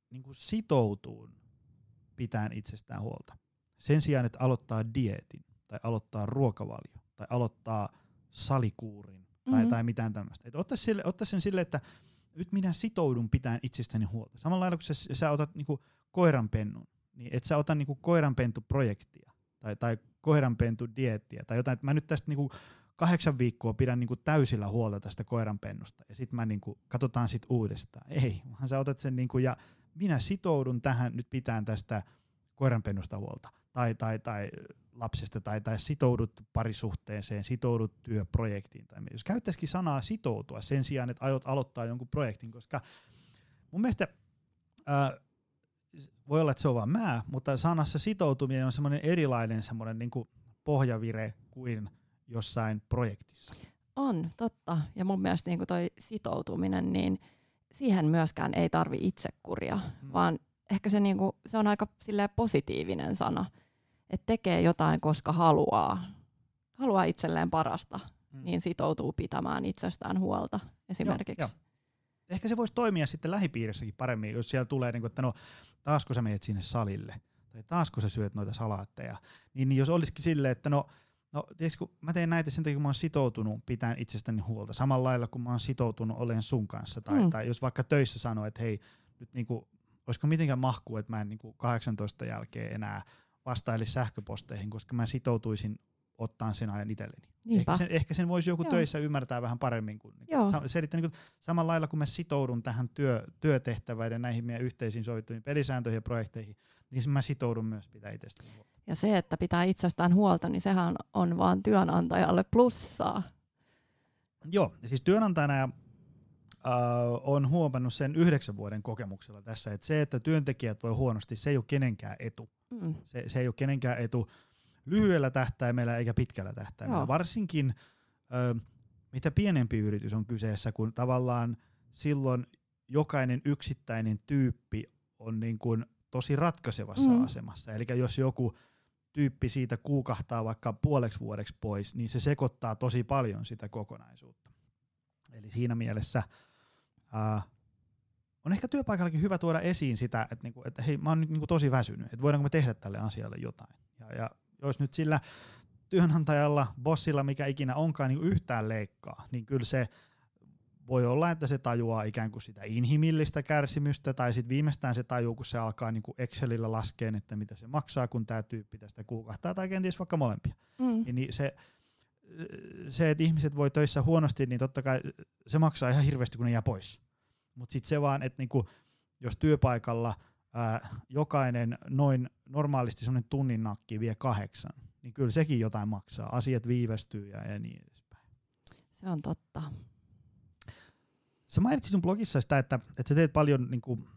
niin kuin sitoutuu pitään itsestään huolta, sen sijaan, että aloittaa dieetin tai aloittaa ruokavalio tai aloittaa salikuurin tai, mm-hmm. tai mitään tämmöistä. Että ottaisi, sille, ottaisi sen sille, että nyt minä sitoudun pitään itsestäni huolta. Samalla lailla kun sä, sä otat niin kuin koiranpennun, niin et sä ota niinku koiranpentuprojektia tai, tai koiranpentudiettiä tai jotain, mä nyt tästä niinku kahdeksan viikkoa pidän niinku täysillä huolta tästä koiranpennusta ja sitten mä niinku, katsotaan sit uudestaan. Ei, vaan sä otat sen niinku, ja minä sitoudun tähän nyt pitään tästä koiranpennusta huolta tai, tai, tai lapsesta tai, tai sitoudut parisuhteeseen, sitoudut työprojektiin. Tai jos käyttäisikin sanaa sitoutua sen sijaan, että aiot aloittaa jonkun projektin, koska mun mielestä voi olla, että se on vaan mä, mutta sanassa sitoutuminen on semmoinen erilainen semmoinen niin pohjavire kuin jossain projektissa. On, totta. Ja mun mielestä niin toi sitoutuminen, niin siihen myöskään ei tarvi itsekuria, hmm. vaan ehkä se, niin kuin, se on aika positiivinen sana, että tekee jotain, koska haluaa, haluaa itselleen parasta, hmm. niin sitoutuu pitämään itsestään huolta esimerkiksi. Joo, jo. Ehkä se voisi toimia sitten lähipiirissäkin paremmin, jos siellä tulee, niin kuin, että no taasko sä menet sinne salille, tai taasko sä syöt noita salaatteja, niin, niin jos olisikin silleen, että no No, tiedätkö, kun mä teen näitä sen takia, kun mä oon sitoutunut pitämään itsestäni huolta. Samalla lailla, kun mä oon sitoutunut olen sun kanssa. Tai, mm. tai jos vaikka töissä sanoo, että hei, nyt niinku, olisiko mitenkään mahkuu, että mä en niinku 18 jälkeen enää vastailisi sähköposteihin, koska mä sitoutuisin ottaa sen ajan itselleni. Ehkä sen, ehkä sen voisi joku Joo. töissä ymmärtää vähän paremmin. Kuin, niin kuin, selittää, niin kuin, samalla lailla kun mä sitoudun tähän työ, työtehtävään ja näihin meidän yhteisiin sovittuihin pelisääntöihin ja projekteihin, niin mä sitoudun myös pitää itsestäni huolta. Ja se, että pitää itsestään huolta, niin sehän on vaan työnantajalle plussaa. Joo, ja siis työnantajana ja äh, on huomannut sen yhdeksän vuoden kokemuksella tässä, että se, että työntekijät voi huonosti, se ei ole kenenkään etu. Mm. Se, se ei ole kenenkään etu lyhyellä tähtäimellä eikä pitkällä tähtäimellä. Joo. Varsinkin äh, mitä pienempi yritys on kyseessä, kun tavallaan silloin jokainen yksittäinen tyyppi on niin kuin tosi ratkaisevassa mm. asemassa. Eli jos joku tyyppi siitä kuukahtaa vaikka puoleksi vuodeksi pois, niin se sekoittaa tosi paljon sitä kokonaisuutta. Eli siinä mielessä ää, on ehkä työpaikallakin hyvä tuoda esiin sitä, että, niinku, että hei, mä oon nyt niinku tosi väsynyt, että voidaanko me tehdä tälle asialle jotain. Ja, ja jos nyt sillä työnantajalla, bossilla, mikä ikinä onkaan, niin yhtään leikkaa, niin kyllä se voi olla, että se tajuaa ikään kuin sitä inhimillistä kärsimystä, tai sitten viimeistään se tajuu, kun se alkaa niin kuin Excelillä laskeen, että mitä se maksaa, kun tämä tyyppi tästä kuukahtaa, tai kenties vaikka molempia. Mm. Niin se, se, että ihmiset voi töissä huonosti, niin totta kai se maksaa ihan hirveästi, kun ne jää pois. Mutta sitten se vaan, että niinku, jos työpaikalla ää, jokainen noin normaalisti semmoinen tunnin nakki vie kahdeksan, niin kyllä sekin jotain maksaa. Asiat viivästyy ja, ja niin edespäin. Se on totta. Sä mainitsit sun blogissa sitä, että, että sä teet paljon niin kuin,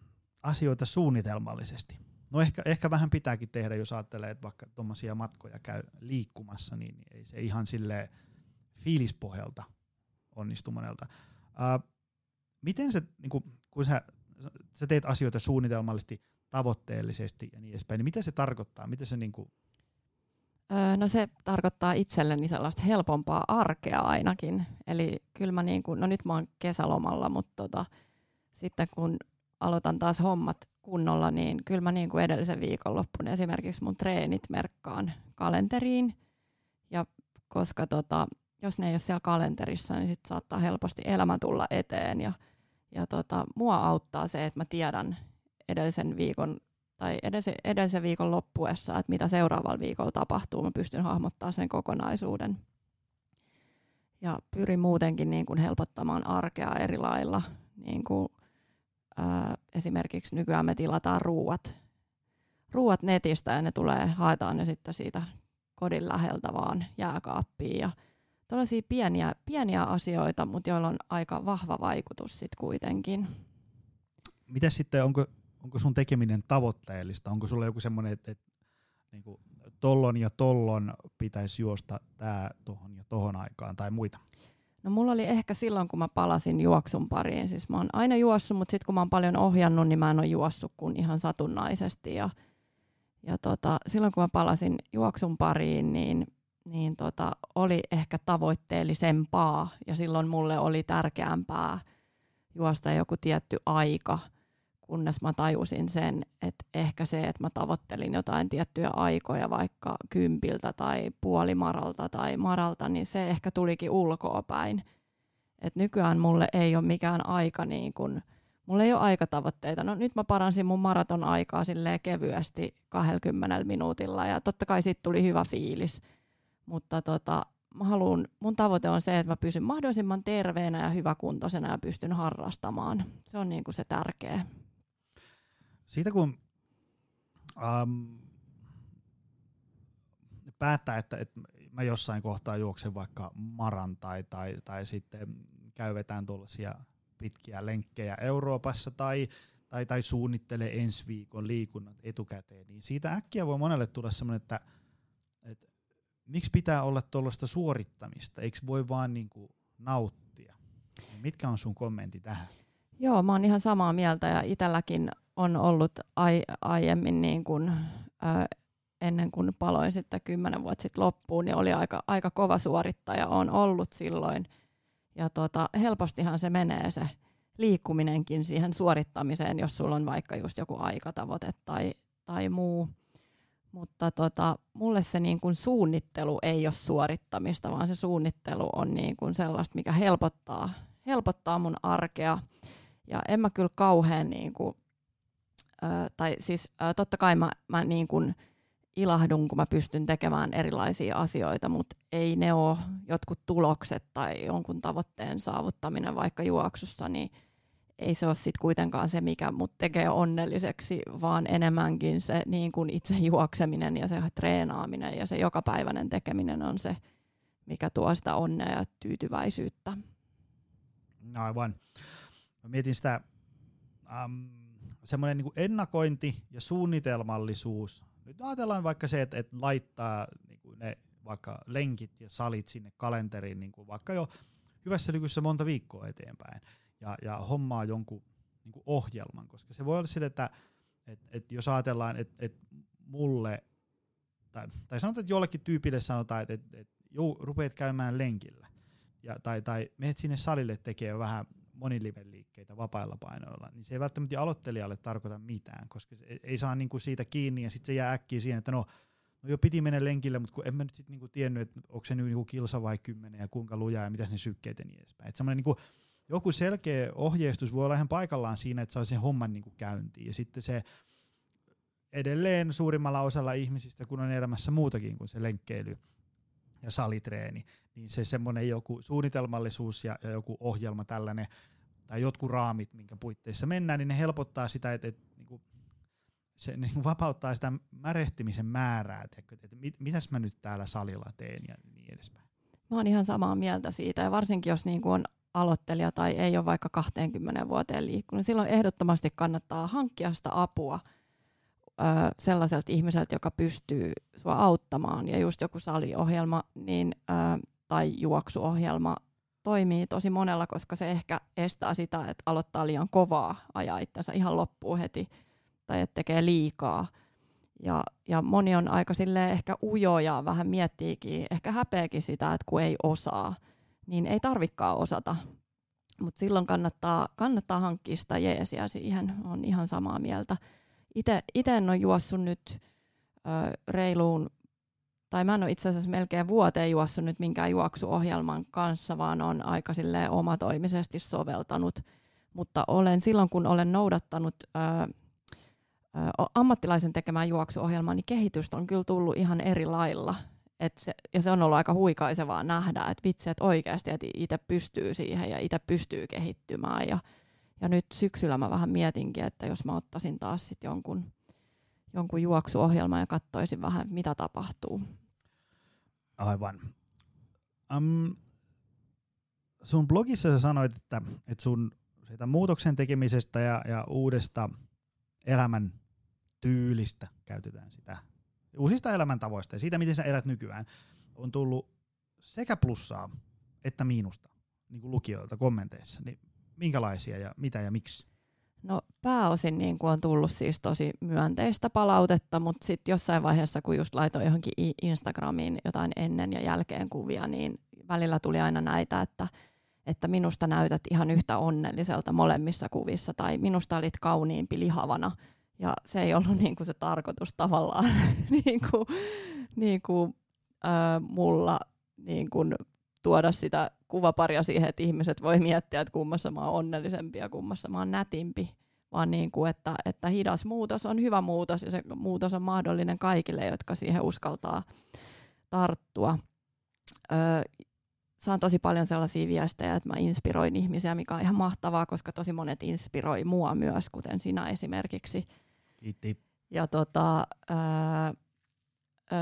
asioita suunnitelmallisesti. No ehkä, ehkä vähän pitääkin tehdä, jos ajattelee, että vaikka tuommoisia matkoja käy liikkumassa, niin ei se ihan sille fiilispohjalta onnistu monelta. Miten se, niin kuin, kun sä, sä teet asioita suunnitelmallisesti, tavoitteellisesti ja niin edespäin, niin mitä se tarkoittaa? Mitä se niin kuin, no se tarkoittaa itselleni sellaista helpompaa arkea ainakin. Eli kyllä mä niin kuin, no nyt mä oon kesälomalla, mutta tota, sitten kun aloitan taas hommat kunnolla, niin kyllä mä niin kuin edellisen viikonloppun esimerkiksi mun treenit merkkaan kalenteriin. Ja koska tota, jos ne ei ole siellä kalenterissa, niin sit saattaa helposti elämä tulla eteen. Ja, ja tota, mua auttaa se, että mä tiedän edellisen viikon tai edellisen, edellisen viikon loppuessa, että mitä seuraavalla viikolla tapahtuu, mä pystyn hahmottamaan sen kokonaisuuden. Ja pyrin muutenkin niin kuin helpottamaan arkea eri lailla. Niin kuin, ää, esimerkiksi nykyään me tilataan ruuat, ruuat netistä ja ne tulee, haetaan ne sitten siitä kodin läheltä vaan jääkaappiin. Ja tällaisia pieniä, pieniä asioita, mutta joilla on aika vahva vaikutus sitten kuitenkin. Miten sitten, onko onko sun tekeminen tavoitteellista? Onko sulla joku semmoinen, että, että niin kuin, tollon ja tollon pitäisi juosta tää tohon ja tohon aikaan tai muita? No mulla oli ehkä silloin, kun mä palasin juoksun pariin. Siis mä oon aina juossut, mutta sitten kun mä oon paljon ohjannut, niin mä en ole juossut kuin ihan satunnaisesti. Ja, ja tota, silloin kun mä palasin juoksun pariin, niin, niin tota, oli ehkä tavoitteellisempaa. Ja silloin mulle oli tärkeämpää juosta joku tietty aika – kunnes mä tajusin sen, että ehkä se, että mä tavoittelin jotain tiettyjä aikoja vaikka kympiltä tai puolimaralta tai maralta, niin se ehkä tulikin ulkoa päin. Et nykyään mulle ei ole mikään aika niin kun mulla ei ole aikatavoitteita. No nyt mä paransin mun maraton aikaa silleen kevyesti 20 minuutilla ja totta kai siitä tuli hyvä fiilis. Mutta tota, mä haluun, mun tavoite on se, että mä pysyn mahdollisimman terveenä ja hyväkuntoisena ja pystyn harrastamaan. Se on niin kuin se tärkeä. Siitä kun um, päättää, että, että mä jossain kohtaa juoksen vaikka maran tai, tai, tai sitten käyvetään tuollaisia pitkiä lenkkejä Euroopassa tai, tai, tai suunnittelee ensi viikon liikunnat etukäteen, niin siitä äkkiä voi monelle tulla että, että miksi pitää olla tuollaista suorittamista, eikö voi vaan niin kuin nauttia? Mitkä on sun kommentti tähän? Joo, mä oon ihan samaa mieltä ja itselläkin on ollut ai, aiemmin niin kuin, ö, ennen kuin paloin sitten kymmenen vuotta sitten loppuun, niin oli aika, aika kova suorittaja, on ollut silloin. Ja tota, helpostihan se menee se liikkuminenkin siihen suorittamiseen, jos sulla on vaikka just joku aikatavoite tai, tai muu. Mutta tota, mulle se niin kuin suunnittelu ei ole suorittamista, vaan se suunnittelu on niin kuin sellaista, mikä helpottaa, helpottaa mun arkea. Ja en mä kyllä kauhean, niin kuin, ö, tai siis ö, totta kai mä, mä niin kuin ilahdun, kun mä pystyn tekemään erilaisia asioita, mutta ei ne ole jotkut tulokset tai jonkun tavoitteen saavuttaminen vaikka juoksussa, niin ei se ole sitten kuitenkaan se, mikä mut tekee onnelliseksi, vaan enemmänkin se niin kuin itse juokseminen ja se treenaaminen ja se jokapäiväinen tekeminen on se, mikä tuo sitä onnea ja tyytyväisyyttä. Aivan. Mä mietin sitä, ähm, semmoinen niin ennakointi ja suunnitelmallisuus. Nyt ajatellaan vaikka se, että, että laittaa niin kuin ne vaikka lenkit ja salit sinne kalenteriin niin kuin vaikka jo hyvässä lykyssä monta viikkoa eteenpäin ja, ja hommaa jonkun niin kuin ohjelman, koska se voi olla sille, että et, et jos ajatellaan, että et mulle, tai, tai sanotaan, että jollekin tyypille sanotaan, että et, et, jou, rupeat käymään lenkillä, ja, tai, tai menet sinne salille tekee vähän moniliveliikkeitä vapailla painoilla, niin se ei välttämättä aloittelijalle tarkoita mitään, koska se ei, ei saa niinku siitä kiinni, ja sitten se jää äkkiä siihen, että no, no jo piti mennä lenkille, mutta kun en mä nyt sitten niinku tiennyt, että onko se nyt niinku kilsa vai kymmenen, ja kuinka lujaa, ja mitä ne sykkeet ja niin edespäin. Että semmoinen niinku, joku selkeä ohjeistus voi olla ihan paikallaan siinä, että saa sen homman niin kuin käyntiin. Ja sitten se edelleen suurimmalla osalla ihmisistä, kun on elämässä muutakin kuin se lenkkeily ja salitreeni, niin se semmoinen joku suunnitelmallisuus ja, ja joku ohjelma tällainen, tai jotkut raamit, minkä puitteissa mennään, niin ne helpottaa sitä, että, että niin kuin, se niin vapauttaa sitä märehtimisen määrää, että, että mit, mitäs mä nyt täällä salilla teen ja niin edespäin. Mä oon ihan samaa mieltä siitä, ja varsinkin jos niin kuin on aloittelija tai ei ole vaikka 20 vuoteen liikkunut, silloin ehdottomasti kannattaa hankkia sitä apua ö, sellaiselta ihmiseltä, joka pystyy sua auttamaan. Ja just joku saliohjelma niin, ö, tai juoksuohjelma toimii tosi monella, koska se ehkä estää sitä, että aloittaa liian kovaa, ajaa itsensä ihan loppuun heti tai että tekee liikaa. Ja, ja moni on aika ehkä ujoja, vähän miettiikin, ehkä häpeäkin sitä, että kun ei osaa – niin ei tarvikaan osata. Mutta silloin kannattaa, kannattaa hankkia sitä jeesiä siihen, on ihan samaa mieltä. Itse en ole juossut nyt ö, reiluun, tai mä en ole itse asiassa melkein vuoteen juossut nyt minkään juoksuohjelman kanssa, vaan on aika omatoimisesti soveltanut. Mutta olen silloin, kun olen noudattanut ö, ammattilaisen tekemään juoksuohjelmaa, niin kehitystä on kyllä tullut ihan eri lailla. Et se, ja se on ollut aika huikaisevaa nähdä, että vitsi, että oikeasti että itse pystyy siihen ja itse pystyy kehittymään. Ja, ja nyt syksyllä mä vähän mietinkin, että jos mä ottaisin taas sit jonkun, jonkun juoksuohjelman ja katsoisin vähän, mitä tapahtuu. Aivan. Um, sun blogissa sä sanoit, että, että sun siitä muutoksen tekemisestä ja, ja uudesta elämän tyylistä, käytetään sitä uusista elämäntavoista ja siitä, miten sä elät nykyään, on tullut sekä plussaa että miinusta niin kuin lukijoilta kommenteissa. Niin minkälaisia ja mitä ja miksi? No pääosin niin kuin on tullut siis tosi myönteistä palautetta, mutta sitten jossain vaiheessa, kun just laitoin johonkin Instagramiin jotain ennen ja jälkeen kuvia, niin välillä tuli aina näitä, että, että minusta näytät ihan yhtä onnelliselta molemmissa kuvissa, tai minusta olit kauniimpi lihavana, ja se ei ollut niin kuin se tarkoitus tavallaan [LAUGHS] niin kuin, niin kuin, äh, mulla niin kuin tuoda sitä kuvaparia siihen, että ihmiset voi miettiä, että kummassa mä oon onnellisempi ja kummassa mä oon nätimpi, vaan niin kuin, että, että hidas muutos on hyvä muutos ja se muutos on mahdollinen kaikille, jotka siihen uskaltaa tarttua. Öö, saan tosi paljon sellaisia viestejä, että mä inspiroin ihmisiä, mikä on ihan mahtavaa, koska tosi monet inspiroi mua myös, kuten sinä esimerkiksi. Kiitti. Ja tota,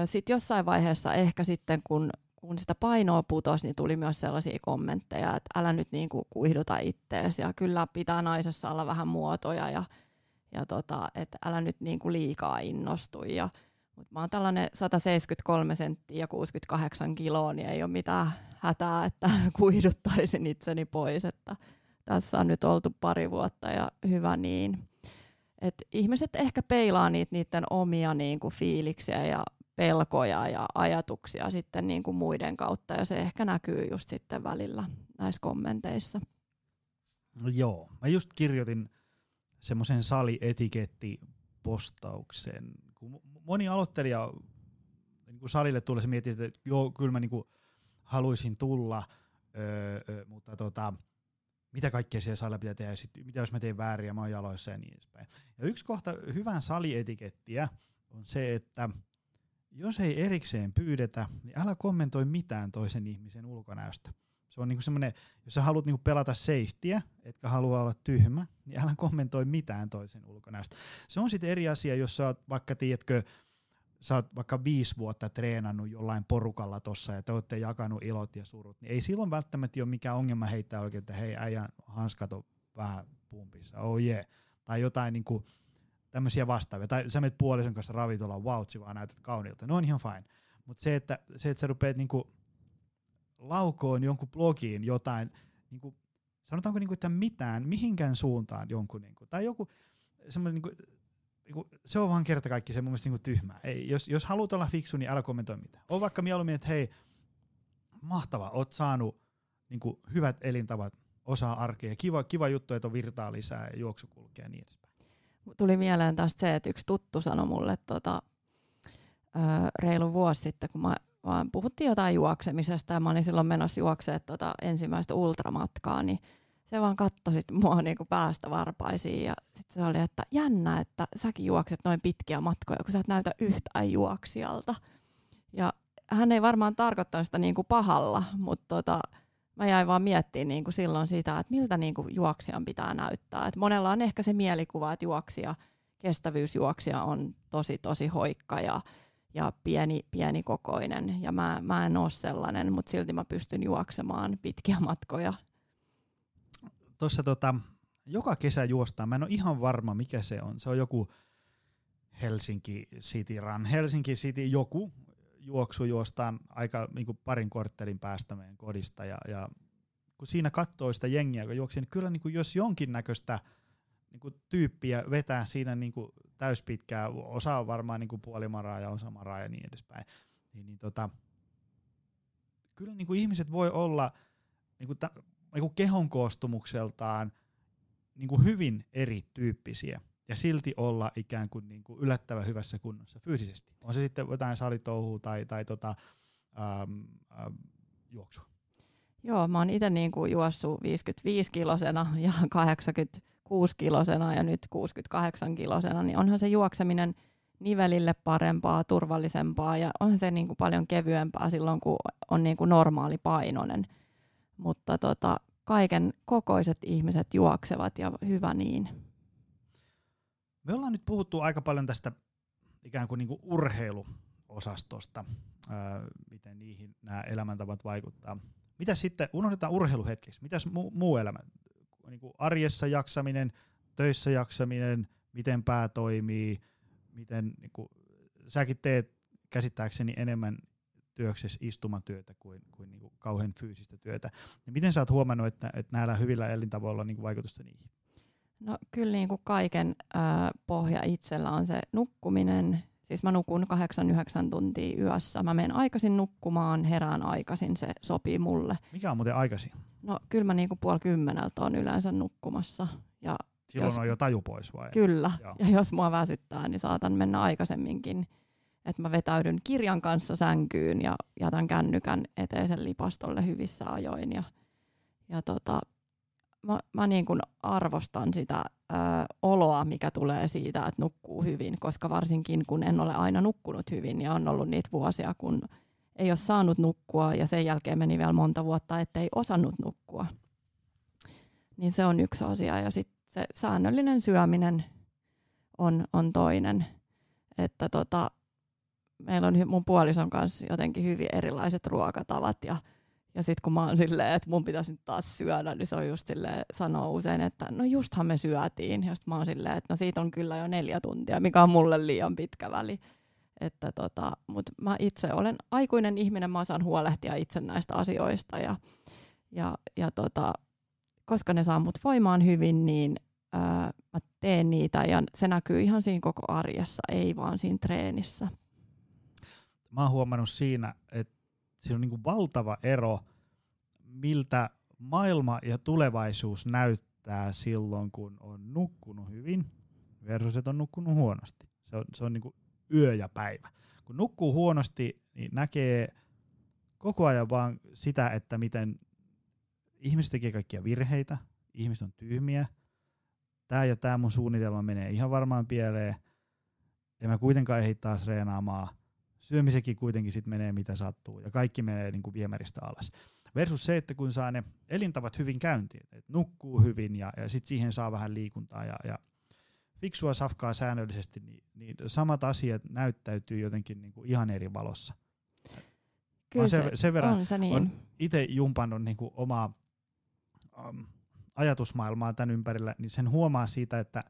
sitten jossain vaiheessa ehkä sitten, kun, kun sitä painoa putosi, niin tuli myös sellaisia kommentteja, että älä nyt niinku kuihduta ittees ja kyllä pitää naisessa olla vähän muotoja ja, ja tota, että älä nyt niinku liikaa innostu. Ja, mutta mä oon tällainen 173 senttiä ja 68 kiloa, niin ei ole mitään hätää, että [LAUGHS] kuihduttaisin itseni pois. Että tässä on nyt oltu pari vuotta ja hyvä niin. Et ihmiset ehkä peilaa niitä niiden omia niinku fiiliksiä ja pelkoja ja ajatuksia sitten niinku muiden kautta ja se ehkä näkyy just sitten välillä näissä kommenteissa. No joo, mä just kirjoitin semmoisen salietiketti-postauksen. Kun moni aloittelija niin kun salille tulee, se miettii, että joo, kyllä mä niin haluaisin tulla, öö, öö, mutta tota, mitä kaikkea siellä salilla pitää tehdä, sit, mitä jos mä teen väärin ja mä oon jaloissa ja niin edespäin. Ja yksi kohta hyvän salietikettiä on se, että jos ei erikseen pyydetä, niin älä kommentoi mitään toisen ihmisen ulkonäöstä. Se on niinku semmoinen, jos sä haluat niinku pelata safetyä, etkä halua olla tyhmä, niin älä kommentoi mitään toisen ulkonäöstä. Se on sitten eri asia, jos sä oot vaikka, tiedätkö, sä oot vaikka viisi vuotta treenannut jollain porukalla tossa ja te olette jakanut ilot ja surut, niin ei silloin välttämättä ole mikään ongelma heittää oikein, että hei äijän hanskat on vähän pumpissa, oh yeah. Tai jotain niinku, tämmöisiä vastaavia. Tai sä menet puolison kanssa ravintolaan, vautsi vaan näytät kauniilta. No on ihan fine. Mutta se, että, se, että sä rupeat niinku laukoon jonkun blogiin jotain, niinku, sanotaanko niinku, että mitään, mihinkään suuntaan jonkun, niinku, tai joku semmoinen niinku, se on vaan kerta kaikki se mun mielestä niinku tyhmää. Ei, jos, jos haluat olla fiksu, niin älä kommentoi mitään. On vaikka mieluummin, että hei, mahtava, oot saanut niinku, hyvät elintavat, osaa arkea, kiva, kiva juttu, että on virtaa lisää ja juoksu kulkee ja niin edespäin. Tuli mieleen taas se, että yksi tuttu sanoi mulle tota, ö, reilu vuosi sitten, kun mä, vaan puhuttiin jotain juoksemisesta ja mä olin silloin menossa juoksemaan tota ensimmäistä ultramatkaa, niin se vaan katsoi sit mua [LAUGHS] niinku päästä varpaisiin ja sitten se oli, että jännä, että säkin juokset noin pitkiä matkoja, kun sä et näytä yhtään juoksijalta. Ja hän ei varmaan tarkoittanut sitä niinku pahalla, mutta tota, mä jäin vaan miettimään niin kuin silloin sitä, että miltä niin kuin juoksijan pitää näyttää. Et monella on ehkä se mielikuva, että juoksija, kestävyysjuoksija on tosi tosi hoikka ja, ja pieni, pieni kokoinen. Ja mä, mä en ole sellainen, mutta silti mä pystyn juoksemaan pitkiä matkoja. Tuossa tota, joka kesä juostaan, mä en ole ihan varma mikä se on. Se on joku Helsinki City Run. Helsinki City joku, juoksu juostaan aika niin kuin parin korttelin päästä meidän kodista ja, ja kun siinä katsoo sitä jengiä, kun juoksi, niin kyllä niin kuin jos jonkinnäköistä niin kuin tyyppiä vetää siinä niin kuin täyspitkää, osa on varmaan niin puolimaraa ja osa maraa ja niin edespäin, niin, niin tota, kyllä niin kuin ihmiset voi olla niin kuin ta, kehon koostumukseltaan niin kuin hyvin erityyppisiä ja silti olla ikään kuin, niin kuin yllättävän hyvässä kunnossa fyysisesti. On se sitten jotain salitouhua tai, tai tota, ähm, ähm, juoksua. Joo, mä oon itse niin kuin juossut 55-kilosena ja 86-kilosena ja nyt 68-kilosena, niin onhan se juokseminen nivelille parempaa, turvallisempaa ja onhan se niin kuin paljon kevyempää silloin, kun on niin kuin normaali painoinen. Mutta tota, kaiken kokoiset ihmiset juoksevat ja hyvä niin. Me ollaan nyt puhuttu aika paljon tästä ikään kuin, niin kuin urheiluosastosta, ää, miten niihin nämä elämäntavat vaikuttaa. Mitä sitten, unohdetaan urheilu hetkeksi, mitäs muu, muu elämä? Niin kuin arjessa jaksaminen, töissä jaksaminen, miten pää toimii, miten niin kuin, säkin teet käsittääkseni enemmän työksessä istumatyötä kuin, kuin, niin kuin kauhean fyysistä työtä. Ja miten sä oot huomannut, että, että näillä hyvillä elintavoilla on niin kuin vaikutusta niihin? No kyllä niin kuin kaiken äh, pohja itsellä on se nukkuminen. Siis mä nukun 8-9 tuntia yössä. Mä menen aikaisin nukkumaan, herään aikaisin, se sopii mulle. Mikä on muuten aikaisin? No kyllä mä niin kuin puoli kymmeneltä on yleensä nukkumassa. Ja Silloin jos, on jo taju pois vai? Kyllä, Joo. ja jos mua väsyttää, niin saatan mennä aikaisemminkin että mä vetäydyn kirjan kanssa sänkyyn ja jätän kännykän eteisen lipastolle hyvissä ajoin. Ja, ja tota, mä, mä niin kuin arvostan sitä ö, oloa, mikä tulee siitä, että nukkuu hyvin, koska varsinkin kun en ole aina nukkunut hyvin ja on ollut niitä vuosia, kun ei ole saanut nukkua ja sen jälkeen meni vielä monta vuotta, ettei osannut nukkua. Niin se on yksi asia ja sitten se säännöllinen syöminen on, on toinen. Että tota, meillä on mun puolison kanssa jotenkin hyvin erilaiset ruokatavat ja ja sitten kun mä oon silleen, että mun pitäisi nyt taas syödä, niin se on just silleen, sanoo usein, että no justhan me syötiin. Ja sitten mä oon silleen, että no siitä on kyllä jo neljä tuntia, mikä on mulle liian pitkä väli. Että tota, mutta mä itse olen aikuinen ihminen, mä osaan huolehtia itse näistä asioista. Ja, ja, ja tota, koska ne saa mut voimaan hyvin, niin ää, mä teen niitä ja se näkyy ihan siinä koko arjessa, ei vaan siinä treenissä. Mä oon huomannut siinä, että siinä on niin valtava ero, miltä maailma ja tulevaisuus näyttää silloin, kun on nukkunut hyvin versus, että on nukkunut huonosti. Se on, se on niin yö ja päivä. Kun nukkuu huonosti, niin näkee koko ajan vaan sitä, että miten ihmiset tekee kaikkia virheitä, ihmiset on tyhmiä, tämä ja tämä mun suunnitelma menee ihan varmaan pieleen, ja mä kuitenkaan ehdi taas reenaamaan, syömisekin kuitenkin sit menee mitä sattuu ja kaikki menee niin kuin viemäristä alas. Versus se, että kun saa ne elintavat hyvin käyntiin, että nukkuu hyvin ja, ja sitten siihen saa vähän liikuntaa ja, ja fiksua safkaa säännöllisesti, niin, niin samat asiat näyttäytyy jotenkin niin kuin ihan eri valossa. Kyllä se, sen verran on se niin. On itse jumpannut niin kuin omaa um, ajatusmaailmaa tämän ympärillä, niin sen huomaa siitä, että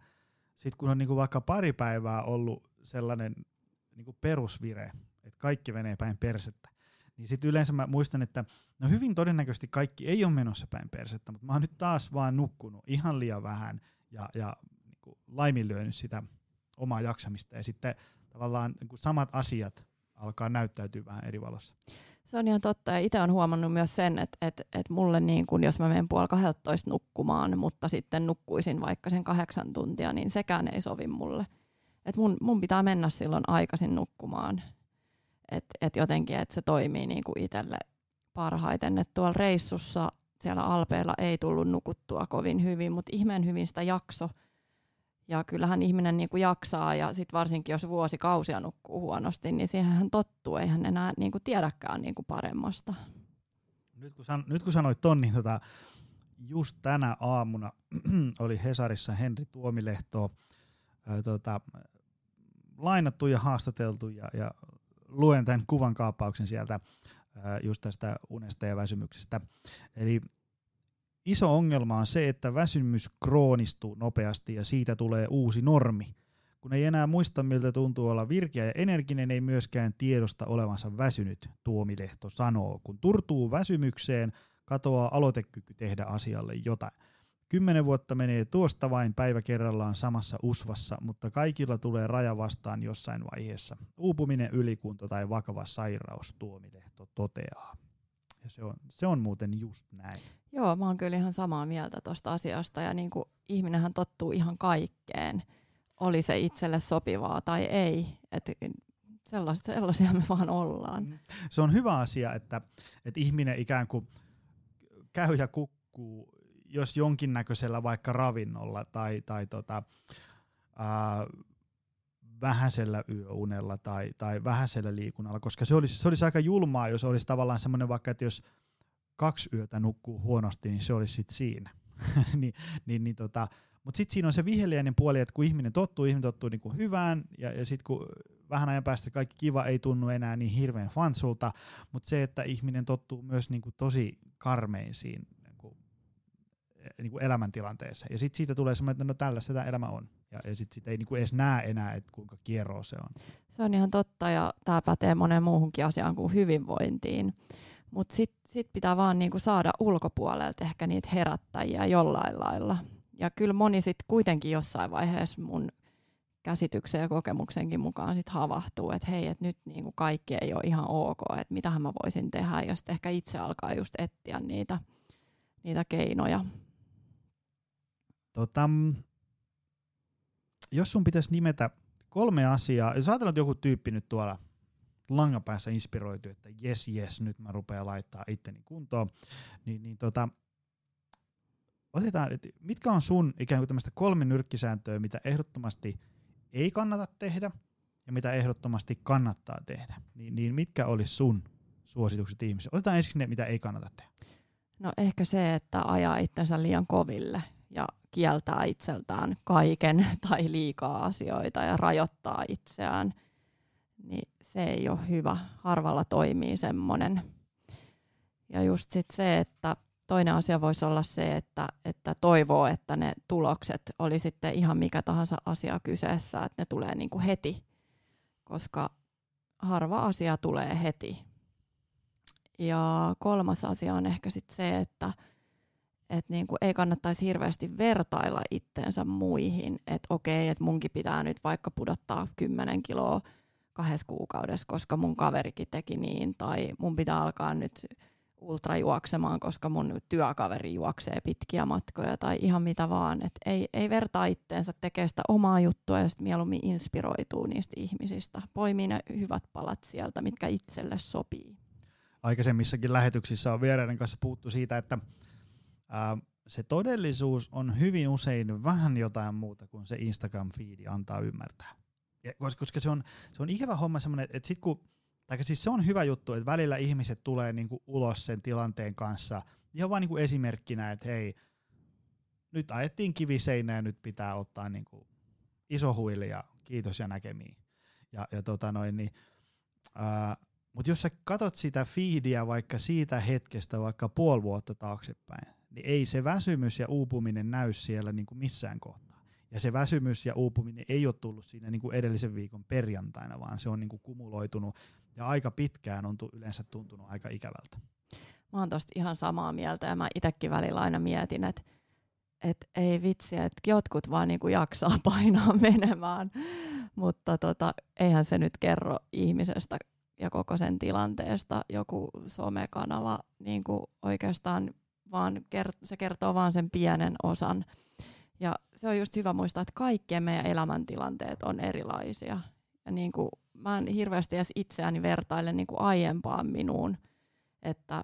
sit kun on niin kuin vaikka pari päivää ollut sellainen niin kuin perusvire, kaikki menee päin persettä, niin sitten yleensä mä muistan, että no hyvin todennäköisesti kaikki ei ole menossa päin persettä, mutta mä oon nyt taas vaan nukkunut ihan liian vähän ja, ja niin kuin laiminlyönyt sitä omaa jaksamista ja sitten tavallaan niin kuin samat asiat alkaa näyttäytyä vähän eri valossa. Se on ihan totta ja itse olen huomannut myös sen, että, että, että mulle niin kun, jos mä menen puoli 12 nukkumaan, mutta sitten nukkuisin vaikka sen kahdeksan tuntia, niin sekään ei sovi mulle että mun, mun pitää mennä silloin aikaisin nukkumaan. Että et jotenkin, että se toimii niin kuin itselle parhaiten. Että tuolla reissussa siellä Alpeilla ei tullut nukuttua kovin hyvin, mutta ihmeen hyvin sitä jakso. Ja kyllähän ihminen niin kuin jaksaa ja sitten varsinkin jos vuosikausia nukkuu huonosti, niin siihen hän tottuu, ei hän enää niin kuin tiedäkään niin kuin paremmasta. Nyt kun, san, nyt kun sanoit ton, niin tota, just tänä aamuna [CLEARS THROAT] oli Hesarissa Henri Tuomilehto ää, tota, lainattu ja haastateltu ja, ja luen tämän kuvan kaappauksen sieltä just tästä unesta ja väsymyksestä. Eli iso ongelma on se, että väsymys kroonistuu nopeasti ja siitä tulee uusi normi. Kun ei enää muista, miltä tuntuu olla virkeä ja energinen, ei myöskään tiedosta olevansa väsynyt, Tuomilehto sanoo. Kun turtuu väsymykseen, katoaa aloitekyky tehdä asialle jotain. Kymmenen vuotta menee tuosta vain päivä kerrallaan samassa usvassa, mutta kaikilla tulee raja vastaan jossain vaiheessa. Uupuminen, ylikunto tai vakava sairaus, Tuomilehto toteaa. Ja se on, se on muuten just näin. Joo, mä oon kyllä ihan samaa mieltä tuosta asiasta. Ja niin kuin ihminenhän tottuu ihan kaikkeen, oli se itselle sopivaa tai ei. Et sellaisia, sellaisia me vaan ollaan. Mm. Se on hyvä asia, että, että ihminen ikään kuin käy ja kukkuu jos jonkinnäköisellä vaikka ravinnolla tai, tai tota, ää, vähäisellä yöunella tai, tai vähäisellä liikunnalla, koska se olisi, se olisi aika julmaa, jos olisi tavallaan semmoinen vaikka, että jos kaksi yötä nukkuu huonosti, niin se olisi sitten siinä. [LAUGHS] niin, niin, niin tota, mutta sitten siinä on se viheliäinen puoli, että kun ihminen tottuu, ihminen tottuu niinku hyvään, ja, ja sitten kun vähän ajan päästä kaikki kiva ei tunnu enää niin hirveän fansulta, mutta se, että ihminen tottuu myös niinku tosi karmeisiin niin kuin elämäntilanteessa. Ja sitten siitä tulee semmoinen, että no tällaista tämä elämä on. Ja, ja sitten sit ei niin kuin edes näe enää, että kuinka kierroa se on. Se on ihan totta ja tämä pätee moneen muuhunkin asiaan kuin hyvinvointiin. Mutta sitten sit pitää vaan niinku saada ulkopuolelta ehkä niitä herättäjiä jollain lailla. Ja kyllä moni sitten kuitenkin jossain vaiheessa mun käsityksen ja kokemuksenkin mukaan sit havahtuu, että hei, että nyt niinku kaikki ei ole ihan ok, että mitähän mä voisin tehdä. Sitten ehkä itse alkaa just etsiä niitä, niitä keinoja. Tota, jos sun pitäisi nimetä kolme asiaa. Jos ajatellaan, että joku tyyppi nyt tuolla langapäässä inspiroitu, että jes, jes, nyt mä rupean laittaa itteni kuntoon, niin, niin tota, otetaan, että mitkä on sun ikään kuin tämmöistä kolme nyrkkisääntöä, mitä ehdottomasti ei kannata tehdä ja mitä ehdottomasti kannattaa tehdä, niin, niin mitkä olisi sun suositukset ihmisille? Otetaan ensin ne, mitä ei kannata tehdä. No ehkä se, että ajaa itsensä liian koville ja kieltää itseltään kaiken [LAUGHS] tai liikaa asioita ja rajoittaa itseään, niin se ei ole hyvä. Harvalla toimii semmoinen. Ja just sit se, että toinen asia voisi olla se, että, että toivoo, että ne tulokset oli sitten ihan mikä tahansa asia kyseessä, että ne tulee niin kuin heti, koska harva asia tulee heti. Ja kolmas asia on ehkä sitten se, että et niin kuin ei kannattaisi hirveästi vertailla itteensä muihin, että okei, että munkin pitää nyt vaikka pudottaa 10 kiloa kahdessa kuukaudessa, koska mun kaverikin teki niin, tai mun pitää alkaa nyt ultrajuoksemaan, koska mun työkaveri juoksee pitkiä matkoja tai ihan mitä vaan. Et ei, ei vertaa itteensä, tekee sitä omaa juttua ja sitten mieluummin inspiroituu niistä ihmisistä. Poimii ne hyvät palat sieltä, mitkä itselle sopii. Aikaisemmissakin lähetyksissä on vieraiden kanssa puhuttu siitä, että se todellisuus on hyvin usein vähän jotain muuta kuin se Instagram-fiidi antaa ymmärtää. Ja, koska se on, se on ikävä homma semmoinen, että sit kun tai siis se on hyvä juttu, että välillä ihmiset tulee niinku ulos sen tilanteen kanssa ihan vain niinku esimerkkinä, että hei, nyt ajettiin kiviseinä ja nyt pitää ottaa niinku iso huili ja kiitos ja näkemiin. Ja, ja tota noin, niin, mutta jos sä katot sitä feedia vaikka siitä hetkestä vaikka puoli vuotta taaksepäin, niin ei se väsymys ja uupuminen näy siellä niinku missään kohtaa. Ja se väsymys ja uupuminen ei ole tullut siinä niinku edellisen viikon perjantaina, vaan se on niinku kumuloitunut ja aika pitkään on yleensä tuntunut aika ikävältä. Mä oon tosta ihan samaa mieltä ja mä itsekin välillä aina mietin, että et ei vitsi, että jotkut vaan niinku jaksaa [LAUGHS] painaa menemään, mutta tota, eihän se nyt kerro ihmisestä ja koko sen tilanteesta joku somekanava niin kuin oikeastaan vaan kert- se kertoo vaan sen pienen osan. Ja se on just hyvä muistaa, että kaikkien meidän elämäntilanteet on erilaisia. Ja niin kuin mä en hirveästi edes itseäni vertaile niin kuin aiempaan minuun, että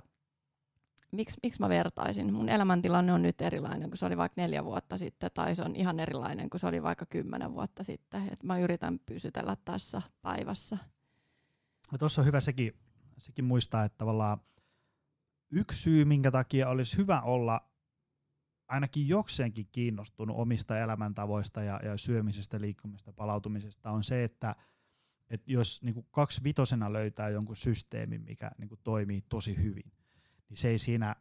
miksi, miksi mä vertaisin. Mun elämäntilanne on nyt erilainen kuin se oli vaikka neljä vuotta sitten, tai se on ihan erilainen kuin se oli vaikka kymmenen vuotta sitten. Et mä yritän pysytellä tässä päivässä. Tuossa on hyvä sekin, sekin muistaa, että tavallaan yksi syy, minkä takia olisi hyvä olla ainakin jokseenkin kiinnostunut omista elämäntavoista ja, ja syömisestä, liikkumisesta, palautumisesta, on se, että – että jos niin kuin kaksi vitosena löytää jonkun systeemin, mikä niin kuin toimii tosi hyvin, niin se ei siinä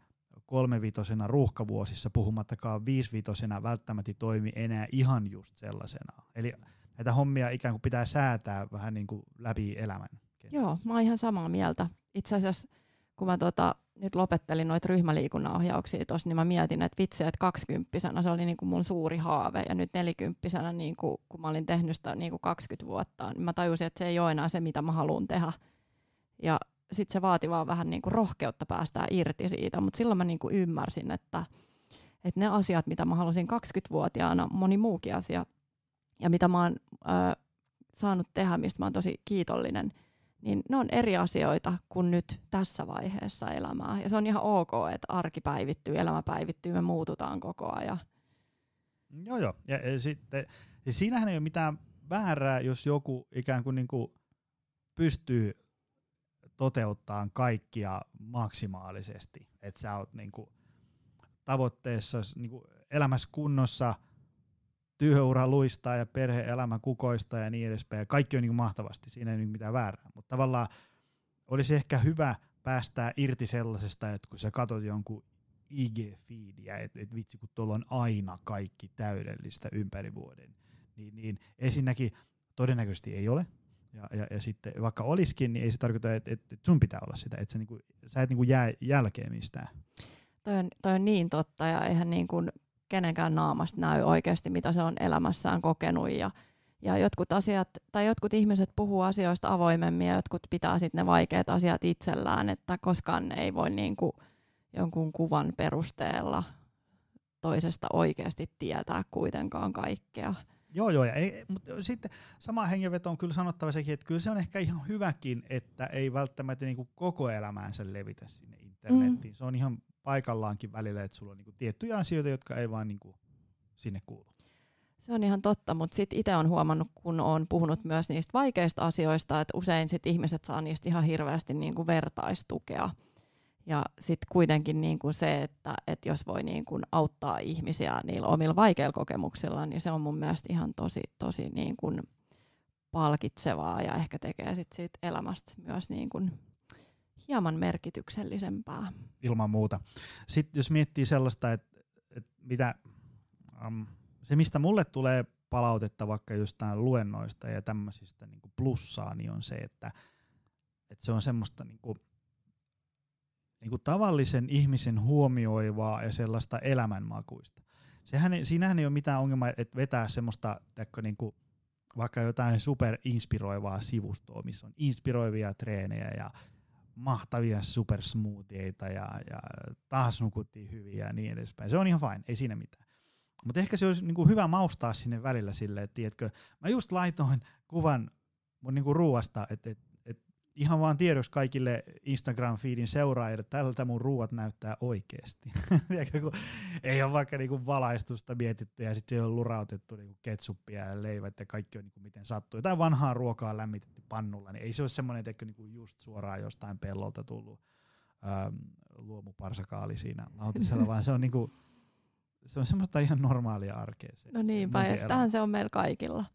kolmevitosena ruuhkavuosissa, puhumattakaan viisivitosena välttämättä toimi enää ihan just sellaisena. Eli näitä hommia ikään kuin pitää säätää vähän niin kuin läpi elämän. Joo, mä oon ihan samaa mieltä. Itse asiassa kun mä tota, nyt lopettelin noita ryhmäliikunnan ohjauksia tuossa, niin mä mietin, että vitsi, että kaksikymppisenä se oli niinku mun suuri haave, ja nyt nelikymppisenä, niinku, kun mä olin tehnyt sitä niinku 20 vuotta, niin mä tajusin, että se ei ole enää se, mitä mä haluan tehdä. Ja sitten se vaati vaan vähän niinku rohkeutta päästää irti siitä, mutta silloin mä niinku ymmärsin, että, että ne asiat, mitä mä halusin 20-vuotiaana, moni muukin asia, ja mitä mä oon ö, saanut tehdä, mistä mä oon tosi kiitollinen – niin ne on eri asioita kuin nyt tässä vaiheessa elämää. Ja se on ihan ok, että arki päivittyy, elämä päivittyy, me muututaan koko ajan. Joo, joo. Ja, ja sitten, siinähän ei ole mitään väärää, jos joku ikään kuin, niin kuin pystyy toteuttamaan kaikkia maksimaalisesti. Että sä oot niin kuin tavoitteessa niin kuin elämässä kunnossa – työura luistaa ja perhe-elämä kukoistaa ja niin edespäin. Ja kaikki on niin kuin mahtavasti, siinä ei ole mitään väärää. Mutta tavallaan olisi ehkä hyvä päästää irti sellaisesta, että kun sä katsot jonkun IG-feedia, että et vitsi kun tuolla on aina kaikki täydellistä ympäri vuoden, niin, niin ensinnäkin todennäköisesti ei ole, ja, ja, ja sitten vaikka olisikin, niin ei se tarkoita, että, että sun pitää olla sitä, että sä, niinku, sä et niinku jää jälkeen mistään. Toi on, toi on niin totta, ja eihän niin kuin kenenkään naamasta näy oikeasti, mitä se on elämässään kokenut. Ja, ja jotkut asiat, tai jotkut ihmiset puhuu asioista avoimemmin ja jotkut pitää sitten ne vaikeat asiat itsellään, että koskaan ne ei voi niin kuin jonkun kuvan perusteella toisesta oikeasti tietää kuitenkaan kaikkea. Joo, joo, ja ei, mutta sitten sama hengenveto on kyllä sanottava sekin, että kyllä se on ehkä ihan hyväkin, että ei välttämättä niin kuin koko elämäänsä levitä sinne internettiin. Mm. Se on ihan paikallaankin välillä, että sulla on niin kuin tiettyjä asioita, jotka ei vaan niin kuin sinne kuulu. Se on ihan totta, mutta sitten itse on huomannut, kun on puhunut myös niistä vaikeista asioista, että usein sit ihmiset saa niistä ihan hirveästi niin kuin vertaistukea. Ja sitten kuitenkin niin kuin se, että, että jos voi niin kuin auttaa ihmisiä niillä omilla vaikeilla kokemuksilla, niin se on mun mielestä ihan tosi, tosi niin kuin palkitsevaa ja ehkä tekee sit siitä elämästä myös niin kuin hieman merkityksellisempää. Ilman muuta. Sitten jos miettii sellaista, että, että mitä, um, se mistä mulle tulee palautetta vaikka jostain luennoista ja tämmöisistä niin plussaa, niin on se, että, että se on semmoista niin kuin, niin kuin tavallisen ihmisen huomioivaa ja sellaista elämänmakuista. Sehän, siinähän ei ole mitään ongelmaa, että vetää semmoista niin kuin, vaikka jotain super inspiroivaa sivustoa, missä on inspiroivia treenejä ja mahtavia supersmoothieita ja, ja taas nukuttiin hyvin ja niin edespäin. Se on ihan fine, ei siinä mitään. Mutta ehkä se olisi niinku hyvä maustaa sinne välillä silleen, että tiedätkö, mä just laitoin kuvan mun niinku ruuasta, että et, et ihan vaan tiedoksi kaikille Instagram-feedin seuraajille, että tältä mun ruuat näyttää oikeasti. [LAUGHS] ei ole vaikka niinku valaistusta mietitty ja sitten on lurautettu niinku ketsuppia ja leivät ja kaikki on niinku miten sattuu. Jotain vanhaa ruokaa lämmitetty pannulla, niin ei se ole semmoinen että niinku just suoraan jostain pellolta tullut ähm, luomuparsakaali siinä lautasella, vaan se on niinku, se on semmoista ihan normaalia arkea. Se, no niinpä, ja sitähän se on meillä kaikilla.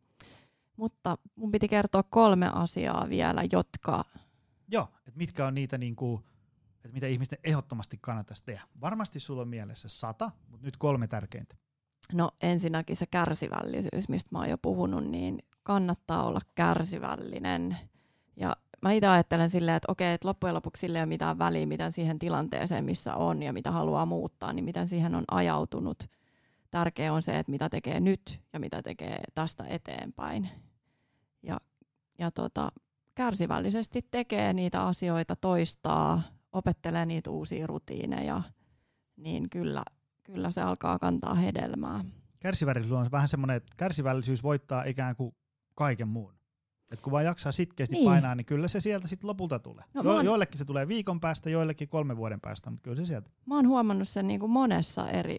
Mutta mun piti kertoa kolme asiaa vielä, jotka... Joo, että mitkä on niitä, niinku, että mitä ihmisten ehdottomasti kannattaisi tehdä. Varmasti sulla on mielessä sata, mutta nyt kolme tärkeintä. No ensinnäkin se kärsivällisyys, mistä mä oon jo puhunut, niin kannattaa olla kärsivällinen. Ja mä itse ajattelen silleen, että okei, että loppujen lopuksi sille ei ole mitään väliä, miten siihen tilanteeseen, missä on ja mitä haluaa muuttaa, niin miten siihen on ajautunut. Tärkeää on se, että mitä tekee nyt ja mitä tekee tästä eteenpäin. Ja, ja tota, kärsivällisesti tekee niitä asioita, toistaa, opettelee niitä uusia rutiineja, niin kyllä, kyllä se alkaa kantaa hedelmää. Kärsivällisyys on vähän semmoinen, että kärsivällisyys voittaa ikään kuin kaiken muun. Et kun vaan jaksaa sitkeästi niin. painaa, niin kyllä se sieltä sitten lopulta tulee. No, jo, oon... Joillekin se tulee viikon päästä, joillekin kolme vuoden päästä, mutta kyllä se sieltä. Mä oon huomannut sen niin kuin monessa eri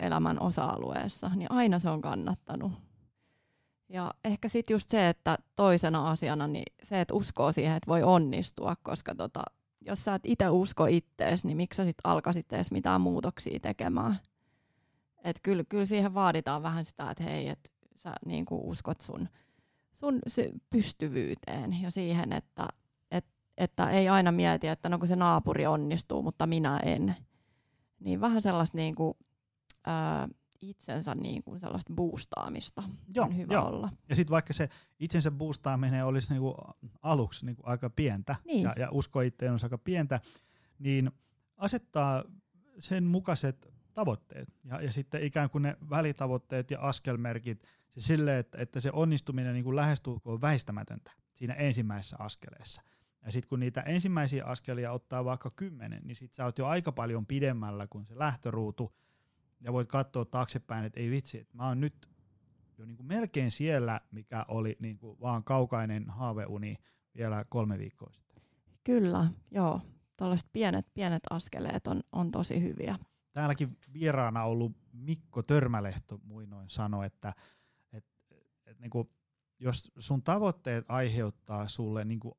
elämän osa-alueessa, niin aina se on kannattanut. Ja ehkä sitten just se, että toisena asiana niin se, että uskoo siihen, että voi onnistua, koska tota, jos sä et itse usko ittees, niin miksi sä sitten alkaisit edes mitään muutoksia tekemään? Et kyllä, kyllä siihen vaaditaan vähän sitä, että hei, että sä niin uskot sun sun pystyvyyteen ja siihen, että, et, että ei aina mieti, että no kun se naapuri onnistuu, mutta minä en. Niin vähän sellaista niin kuin, ää, itsensä niin kuin sellaista boostaamista joo, on hyvä joo. olla. Ja sitten vaikka se itsensä boostaaminen olisi niin kuin aluksi niin kuin aika pientä niin. ja, ja usko itteen olisi aika pientä, niin asettaa sen mukaiset tavoitteet ja, ja sitten ikään kuin ne välitavoitteet ja askelmerkit – se sille, että, että se onnistuminen niin kuin lähestulkoon väistämätöntä siinä ensimmäisessä askeleessa. Ja sitten kun niitä ensimmäisiä askelia ottaa vaikka kymmenen, niin sitten sä oot jo aika paljon pidemmällä kuin se lähtöruutu, ja voit katsoa taaksepäin, että ei vitsi, että mä oon nyt jo niin kuin melkein siellä, mikä oli niin kuin vaan kaukainen haaveuni vielä kolme viikkoa sitten. Kyllä, joo. Tällaiset pienet, pienet askeleet on, on tosi hyviä. Täälläkin vieraana ollut Mikko Törmälehto muinoin sanoi, että että niinku, jos sun tavoitteet aiheuttaa sulle niinku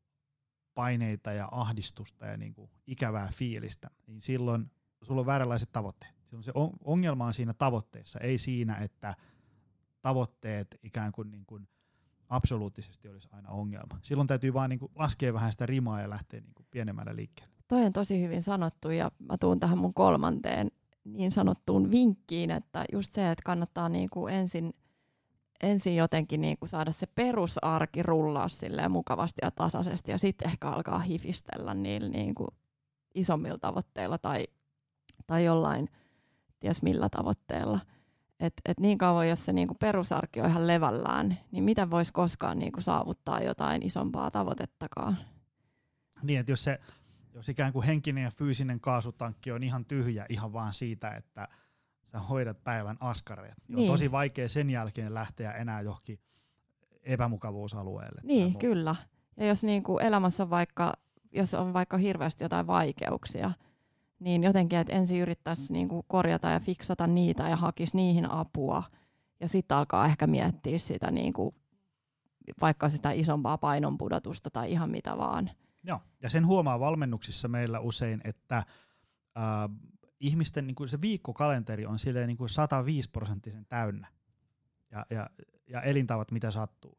paineita ja ahdistusta ja niinku ikävää fiilistä, niin silloin sulla on vääränlaiset tavoitteet. Silloin se ongelma on siinä tavoitteessa, ei siinä, että tavoitteet ikään kuin, niin kuin absoluuttisesti olisi aina ongelma. Silloin täytyy vaan niin kuin laskea vähän sitä rimaa ja lähteä niin kuin pienemmällä liikkeelle. Toi on tosi hyvin sanottu ja mä tuun tähän mun kolmanteen niin sanottuun vinkkiin, että just se, että kannattaa niin kuin ensin ensin jotenkin niin kuin saada se perusarki rullaa silleen mukavasti ja tasaisesti ja sitten ehkä alkaa hifistellä niillä niin kuin isommilla tavoitteilla tai, tai jollain ties millä tavoitteella. Et, et niin kauan, jos se niinku perusarki on ihan levällään, niin miten voisi koskaan niinku saavuttaa jotain isompaa tavoitettakaan? Niin, että jos, se, jos ikään kuin henkinen ja fyysinen kaasutankki on ihan tyhjä ihan vaan siitä, että sä hoidat päivän askareet. Niin. Niin. On tosi vaikea sen jälkeen lähteä enää johonkin epämukavuusalueelle. Niin, kyllä. Ja jos niin kuin elämässä on vaikka, jos on vaikka hirveästi jotain vaikeuksia, niin jotenkin, että ensin yrittäisi niin kuin korjata ja fiksata niitä ja hakisi niihin apua. Ja sitten alkaa ehkä miettiä sitä niin kuin, vaikka sitä isompaa painonpudotusta tai ihan mitä vaan. Joo, ja sen huomaa valmennuksissa meillä usein, että äh, ihmisten niin kuin se viikkokalenteri on silleen niin kuin 105 prosenttisen täynnä. Ja, ja, ja elintavat mitä sattuu.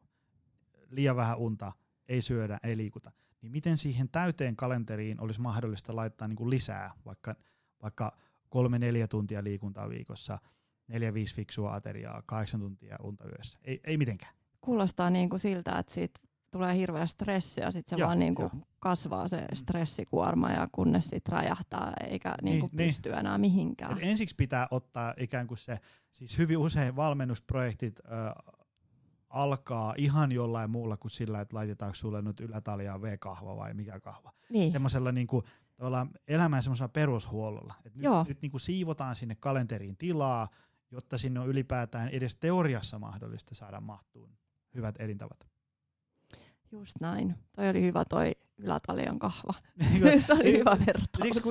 Liian vähän unta, ei syödä, ei liikuta. Niin miten siihen täyteen kalenteriin olisi mahdollista laittaa niin kuin lisää, vaikka, vaikka kolme neljä tuntia liikuntaa viikossa, neljä viisi fiksua ateriaa, kahdeksan tuntia unta yössä. Ei, ei mitenkään. Kuulostaa niin kuin siltä, että siitä tulee hirveä stressi ja sitten se Joo, vaan niin kuin joo. kasvaa se stressikuorma ja kunnes sitten räjähtää eikä niin kuin niin. pysty enää mihinkään. Et ensiksi pitää ottaa ikään kuin se, siis hyvin usein valmennusprojektit ö, alkaa ihan jollain muulla kuin sillä, että laitetaanko sulle nyt ylätaljaan V-kahva vai mikä kahva. Niin. Semmoisella niin kuin, tavallaan elämän semmoisella perushuollolla. Et nyt Joo. nyt niin kuin siivotaan sinne kalenteriin tilaa, jotta sinne on ylipäätään edes teoriassa mahdollista saada mahtuun hyvät elintavat. Just näin. Toi oli hyvä toi ylätalion kahva. [LAUGHS] Se oli hyvä vertaus.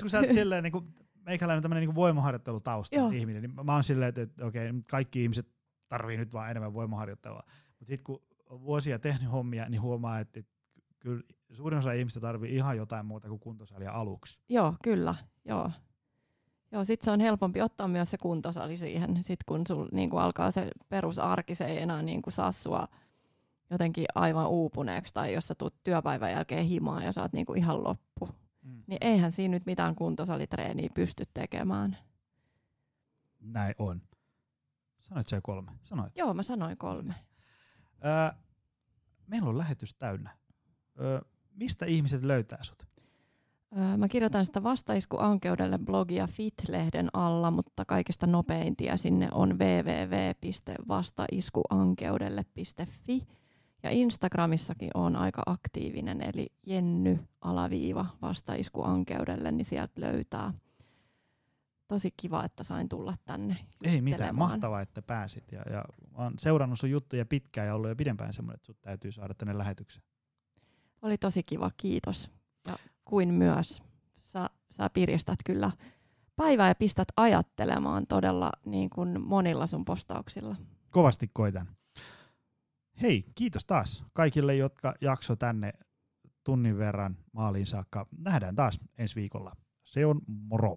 Kun, sä oot [LAUGHS] silleen, niin kuin, meikäläinen tämmöinen niin voimaharjoittelutausta ihminen, niin mä oon silleen, että, että okei, nyt kaikki ihmiset tarvii nyt vaan enemmän voimaharjoittelua. Mutta sitten kun on vuosia tehnyt hommia, niin huomaa, että, kyllä suurin osa ihmistä tarvii ihan jotain muuta kuin kuntosalia aluksi. Joo, kyllä. Joo. Joo, sit se on helpompi ottaa myös se kuntosali siihen, sit kun sul niinku alkaa se perusarki, se ei enää niinku saa sua jotenkin aivan uupuneeksi, tai jos sä tuut työpäivän jälkeen himaan ja sä oot niinku ihan loppu. Mm. Niin eihän siinä nyt mitään kuntosalitreeniä pysty tekemään. Näin on. Sanoit se kolme? Sanoit. Joo, mä sanoin kolme. Öö, meillä on lähetys täynnä. Öö, mistä ihmiset löytää sut? Öö, Mä kirjoitan sitä vastaiskuankeudelle blogia Fit-lehden alla, mutta kaikista nopein tie sinne on www.vastaiskuankeudelle.fi. Ja Instagramissakin on aika aktiivinen, eli Jenny alaviiva vastaiskuankeudelle, niin sieltä löytää. Tosi kiva, että sain tulla tänne Ei mitään, mahtavaa, että pääsit. Ja, ja oon seurannut sun juttuja pitkään ja ollut jo pidempään semmoinen, että sut täytyy saada tänne lähetykseen. Oli tosi kiva, kiitos. Ja kuin myös, sä, sä piristät kyllä päivää ja pistät ajattelemaan todella niin kuin monilla sun postauksilla. Kovasti koitan. Hei, kiitos taas kaikille, jotka jakso tänne tunnin verran maaliin saakka. Nähdään taas ensi viikolla. Se on moro.